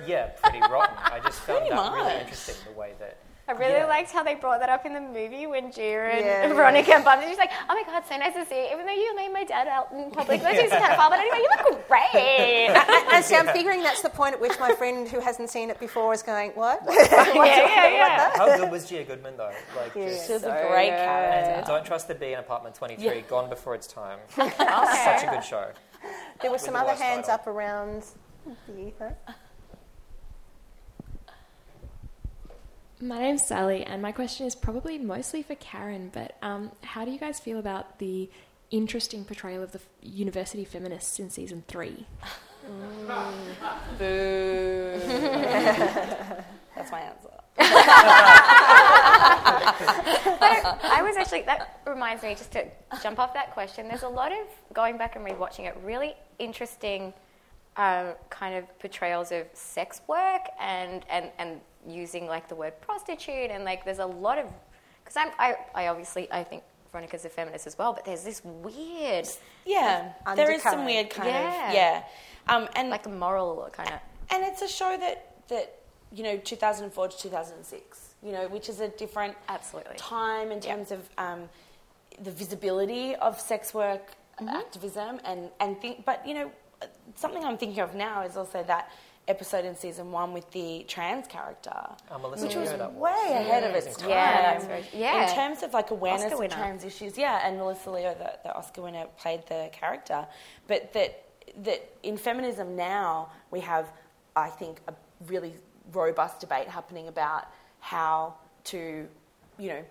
yeah, pretty rotten. I just found Pretty that really interesting, the way that. I really Yeah. liked how they brought that up in the movie when Gia and Yeah, yeah. Veronica bumped. She's like, "Oh my god, so nice to see you. Even though you made my dad out in public, that's just kind of fun. But anyway, you look great." and see, I'm figuring that's the point at which my friend who hasn't seen it before is going, "What?" yeah, yeah, yeah. How good was Gia Goodman, though? Like, just, She's a great character. and don't trust the be in apartment 23, gone before its time. Such a good show. There were With some the other hands title. up around the ether. My name's Sally, and my question is probably mostly for Karen. But um, how do you guys feel about the interesting portrayal of the f- university feminists in season three? Boo. That's my answer. I was actually, that reminds me, just to jump off that question, there's a lot of, going back and rewatching it, really interesting um, kind of portrayals of sex work and, and, and using like the word prostitute and like there's a lot of, because I'm, I, I obviously, I think Veronica's a feminist as well, but there's this weird, Yeah, there is some weird kind Yeah. of yeah, um, and like a moral kind of, and it's a show that that you know 2004 to 2006, you know, which is a different absolutely. time in terms of um, the visibility of sex work activism and and think, but you know, something I'm thinking of now is also that episode in season one with the trans character. Uh, Melissa which was Leo, that way ahead of its time. Yeah, that's very- yeah. In terms of like awareness of trans issues, yeah, and Melissa Leo, the, the Oscar winner, played the character. But that that in feminism now we have, I think, a really robust debate happening about how to, you know,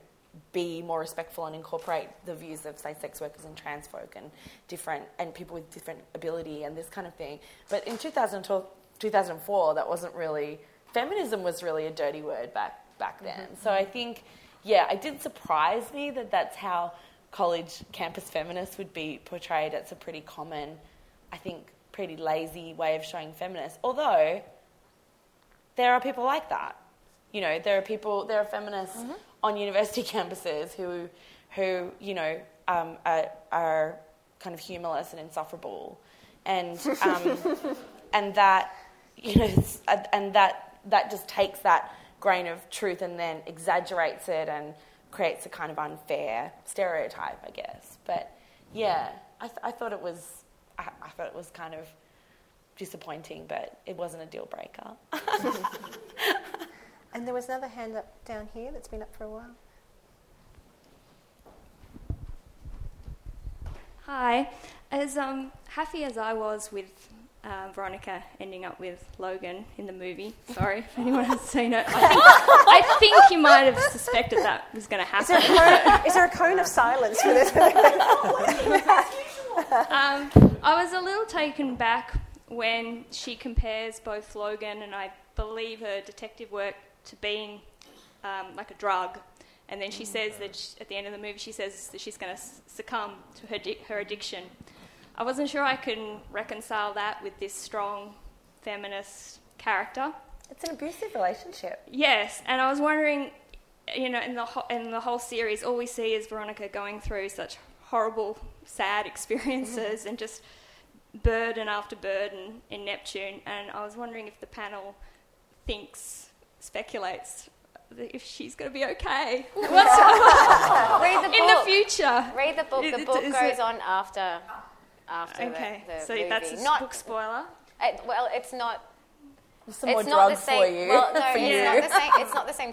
be more respectful and incorporate the views of say sex workers and trans folk and different and people with different ability and this kind of thing. But in 2012, 2004, that wasn't really feminism was really a dirty word back back then. So I think, yeah, it did surprise me that that's how college campus feminists would be portrayed as a pretty common, I think, pretty lazy way of showing feminists. Although there are people like that. You know, there are people, there are feminists on university campuses who, who you know, um, are, are kind of humorless and insufferable, and um, and that you know, and that that just takes that grain of truth and then exaggerates it and creates a kind of unfair stereotype, I guess. But yeah, I, th- I thought it was, I, I thought it was kind of disappointing, but it wasn't a deal breaker. And there was another hand up down here that's been up for a while. Hi. As um, happy as I was with uh, Veronica ending up with Logan in the movie, sorry if anyone has seen it, I think, I think you might have suspected that was going to Is there, happen. cone, is there a cone of silence for this? um, I was a little taken back when she compares both Logan and I believe her detective work to being um, like a drug. And then she says that sh at the end of the movie, she says that she's going to succumb to her, di- her addiction. I wasn't sure I can reconcile that with this strong feminist character. It's an abusive relationship. Yes, and I was wondering, you know, in the ho- in the whole series, all we see is Veronica going through such horrible, sad experiences and just burden after burden in Neptune. And I was wondering if the panel thinks, speculates. If she's going to be okay, What's Read the in the future. Read the book. The book goes on after after Okay, the, the so movie. that's a not book spoiler. It, well, it's not. Some it's more not the drugs same. for you. Well, no, For it's you. not the same. It's not the same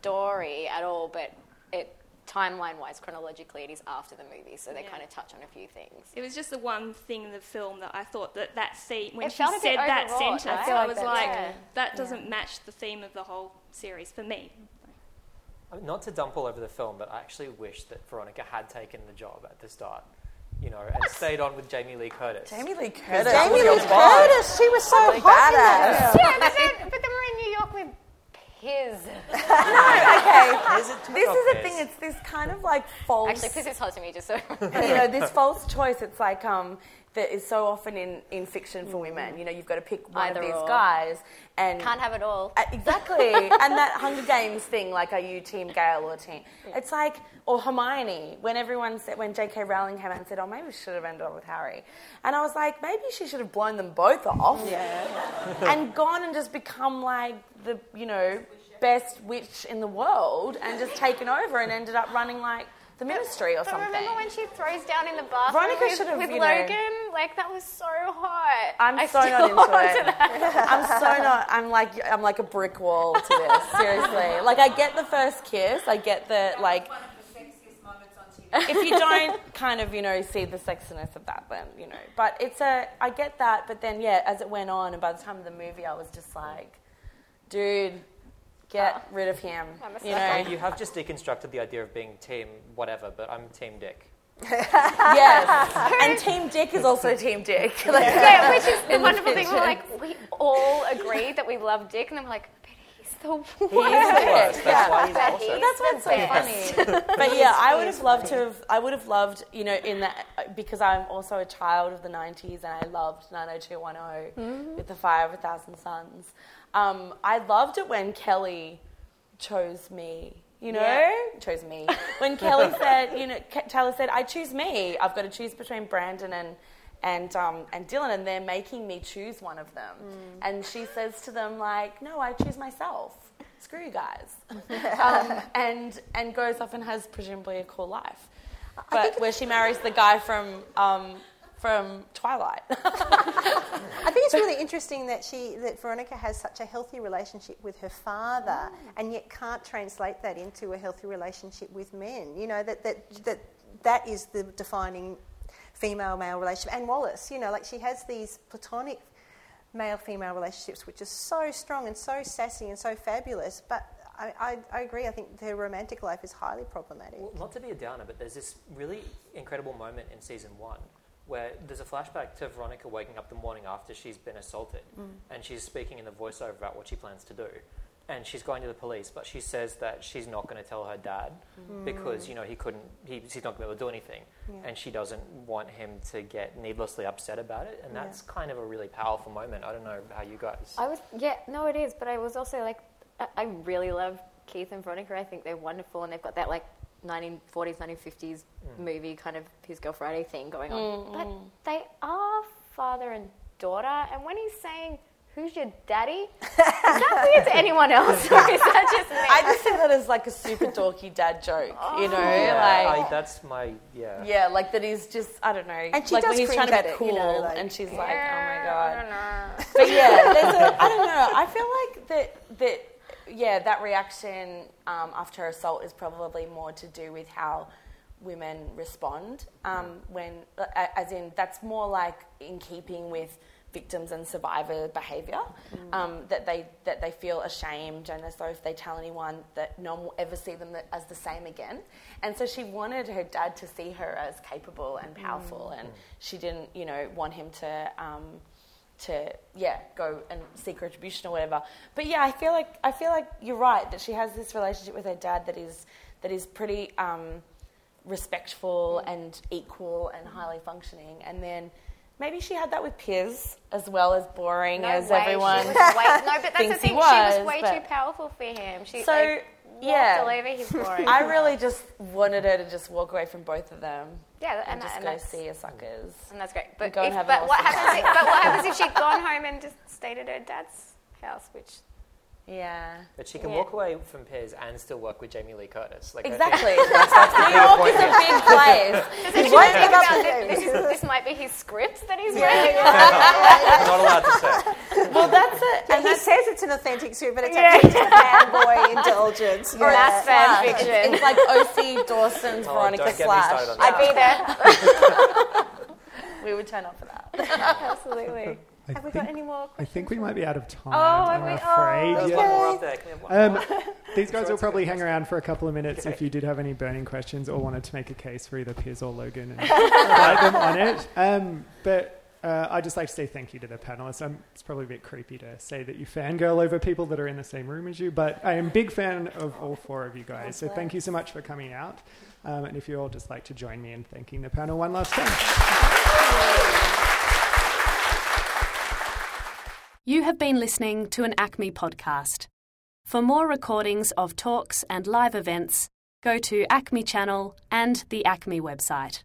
story at all. But it timeline-wise, chronologically, it is after the movie, so they Yeah. kind of touch on a few things. It was just the one thing in the film that I thought that that scene when It she felt a bit said that overwrought, sentence, right? I, I like was like, yeah. that doesn't match the theme of the whole series for me. Uh, Not to dump all over the film, but I actually wish that Veronica had taken the job at the start, you know, and stayed on with Jamie Lee Curtis. Jamie Lee Curtis. that was Jamie your Lee. Curtis, she was so Really hot in badass. that. Yeah, but then, but then we're in New York with Piz. No, okay. Is This is the thing. It's this kind of like false. Actually, Piz is hot to me, just so. you know, this false choice. It's like um, that is so often in, in fiction for women. You know, you've got to pick one Either of these or. guys, and Can't have it all. Uh, exactly. and that Hunger Games thing, like, are you Team Gale or Team? It's like, or Hermione, when everyone said, when J.K. Rowling came out and said, oh, maybe she should have ended up with Harry. And I was like, maybe she should have blown them both off. Yeah. and gone and just become like the, you know, best witch in the world and just taken over and ended up running like the ministry or But something. remember when she throws down in the bathroom Veronica with, should have, with you know- Logan? Like that was so hot. I'm I so still not into it. that. I'm so not. I'm like I'm like a brick wall to this. Seriously, like I get the first kiss. I get the like. If you don't kind of you know see the sexiness of that, then you know. But it's a I get that. But then yeah, as it went on, and by the time of the movie, I was just like, dude, get oh. rid of him. I'm a You know. you have just deconstructed the idea of being team whatever, but I'm team Dick. yes. And Team Dick is also Team Dick. Like, yeah, which is the in wonderful thing. We're like, we all agree that we love Dick, and then we're like, but he's the worst. He is the worst. That's why he's But awesome. he's That's what's so best. funny. But yeah, I would have loved to have. I would have loved, you know, in that because I'm also a child of the '90s, and I loved 90210 mm-hmm. with the Fire of a Thousand Suns. Um, I loved it when Kelly chose me. You know, Yeah. chose me. When Kelly said, you know, Taylor said, "I choose me. I've got to choose between Brandon and." And um, and Dylan, and they're making me choose one of them. And she says to them like, "No, I choose myself. Screw you guys." um, and and goes off and has presumably a cool life, but where she marries the guy from um, from Twilight. I think it's really interesting that she that Veronica has such a healthy relationship with her father, mm. and yet can't translate that into a healthy relationship with men. You know that that that that is the defining female male relationship. And Wallace, you know, like she has these platonic male female relationships which are so strong and so sassy and so fabulous, but. I, I, I agree. I think their romantic life is highly problematic. Well, not to be a downer, but there's this really incredible moment in season one where there's a flashback to Veronica waking up the morning after she's been assaulted, Mm. and she's speaking in the voiceover about what she plans to do. and she's going to the police, but she says that she's not going to tell her dad Mm. because you know he couldn't, he, he's not going to be able to do anything, Yeah. and she doesn't want him to get needlessly upset about it, and Yeah. that's kind of a really powerful moment. I don't know how you guys. I was, yeah, no, it is, but I was also like, I, I really love Keith and Veronica. I think they're wonderful, and they've got that like 1940s, 1950s Mm. movie kind of His Girl Friday thing going on. Mm, But mm. they are father and daughter, and when he's saying, Who's your daddy? Is that weird to anyone else? or is that just me? I just see that as like a super dorky dad joke, you know, yeah, like I, that's my yeah. yeah, like that he's just I don't know, And she like does when he's trying to be it, cool, you know, like- and she's like, oh my god. god. But yeah, there's a I don't know. I feel like that that yeah, that reaction um, after assault is probably more to do with how women respond um, when, as in, that's more like in keeping with victims and survivor behaviour um, that they that they feel ashamed and as though if they tell anyone that no one will ever see them as the same again. And so she wanted her dad to see her as capable and powerful and she didn't you know want him to um, to yeah go and seek retribution or whatever. But yeah, I feel like I feel like you're right that she has this relationship with her dad that is that is pretty um, respectful and equal and highly functioning. And then maybe she had that with Piz as well as boring No as way, everyone way, no, but that's the thing. was. she was way too powerful for him. She So, like, yeah. all over his glory. I really just wanted her to just walk away from both of them. Yeah, and, and that- just and go see her suckers. and that's great. But if, but what happens? If, but what happens if she'd gone home and just stayed at her dad's house, which Yeah. But she can Yeah. walk away from Piz and still work with Jamie Lee Curtis. Like Exactly. that's, that's New York is a big place. Does He won't give up about this, this, is, this might be his script that he's Yeah, reading. I'm not allowed to say. Well, that's it. And he says it's an authentic script, but it's actually just a fanboy indulgence. Or mass fan It's- fiction. It's, like O.C. Dawson's Oh, Veronica don't get Slash. started on I'd be there. We would turn up for that. Absolutely. I Have we think, got any more I think we might be out of time. Oh, I'm have we? afraid. Oh, There's Yeah. one more up there. Can we have one Um, these guys will probably hang around for a couple of minutes Okay. if you did have any burning questions or wanted to make a case for either Piz or Logan and write them on it. Um, but uh, I'd just like to say thank you to the panelists. Um, it's probably a bit creepy to say that you fangirl over people that are in the same room as you, but I am a big fan of all four of you guys. So thank you so much for coming out. Um, and if you all just like to join me in thanking the panel one last time. You have been listening to an ACMI podcast. For more recordings of talks and live events, go to ACMI Channel and the ACMI website.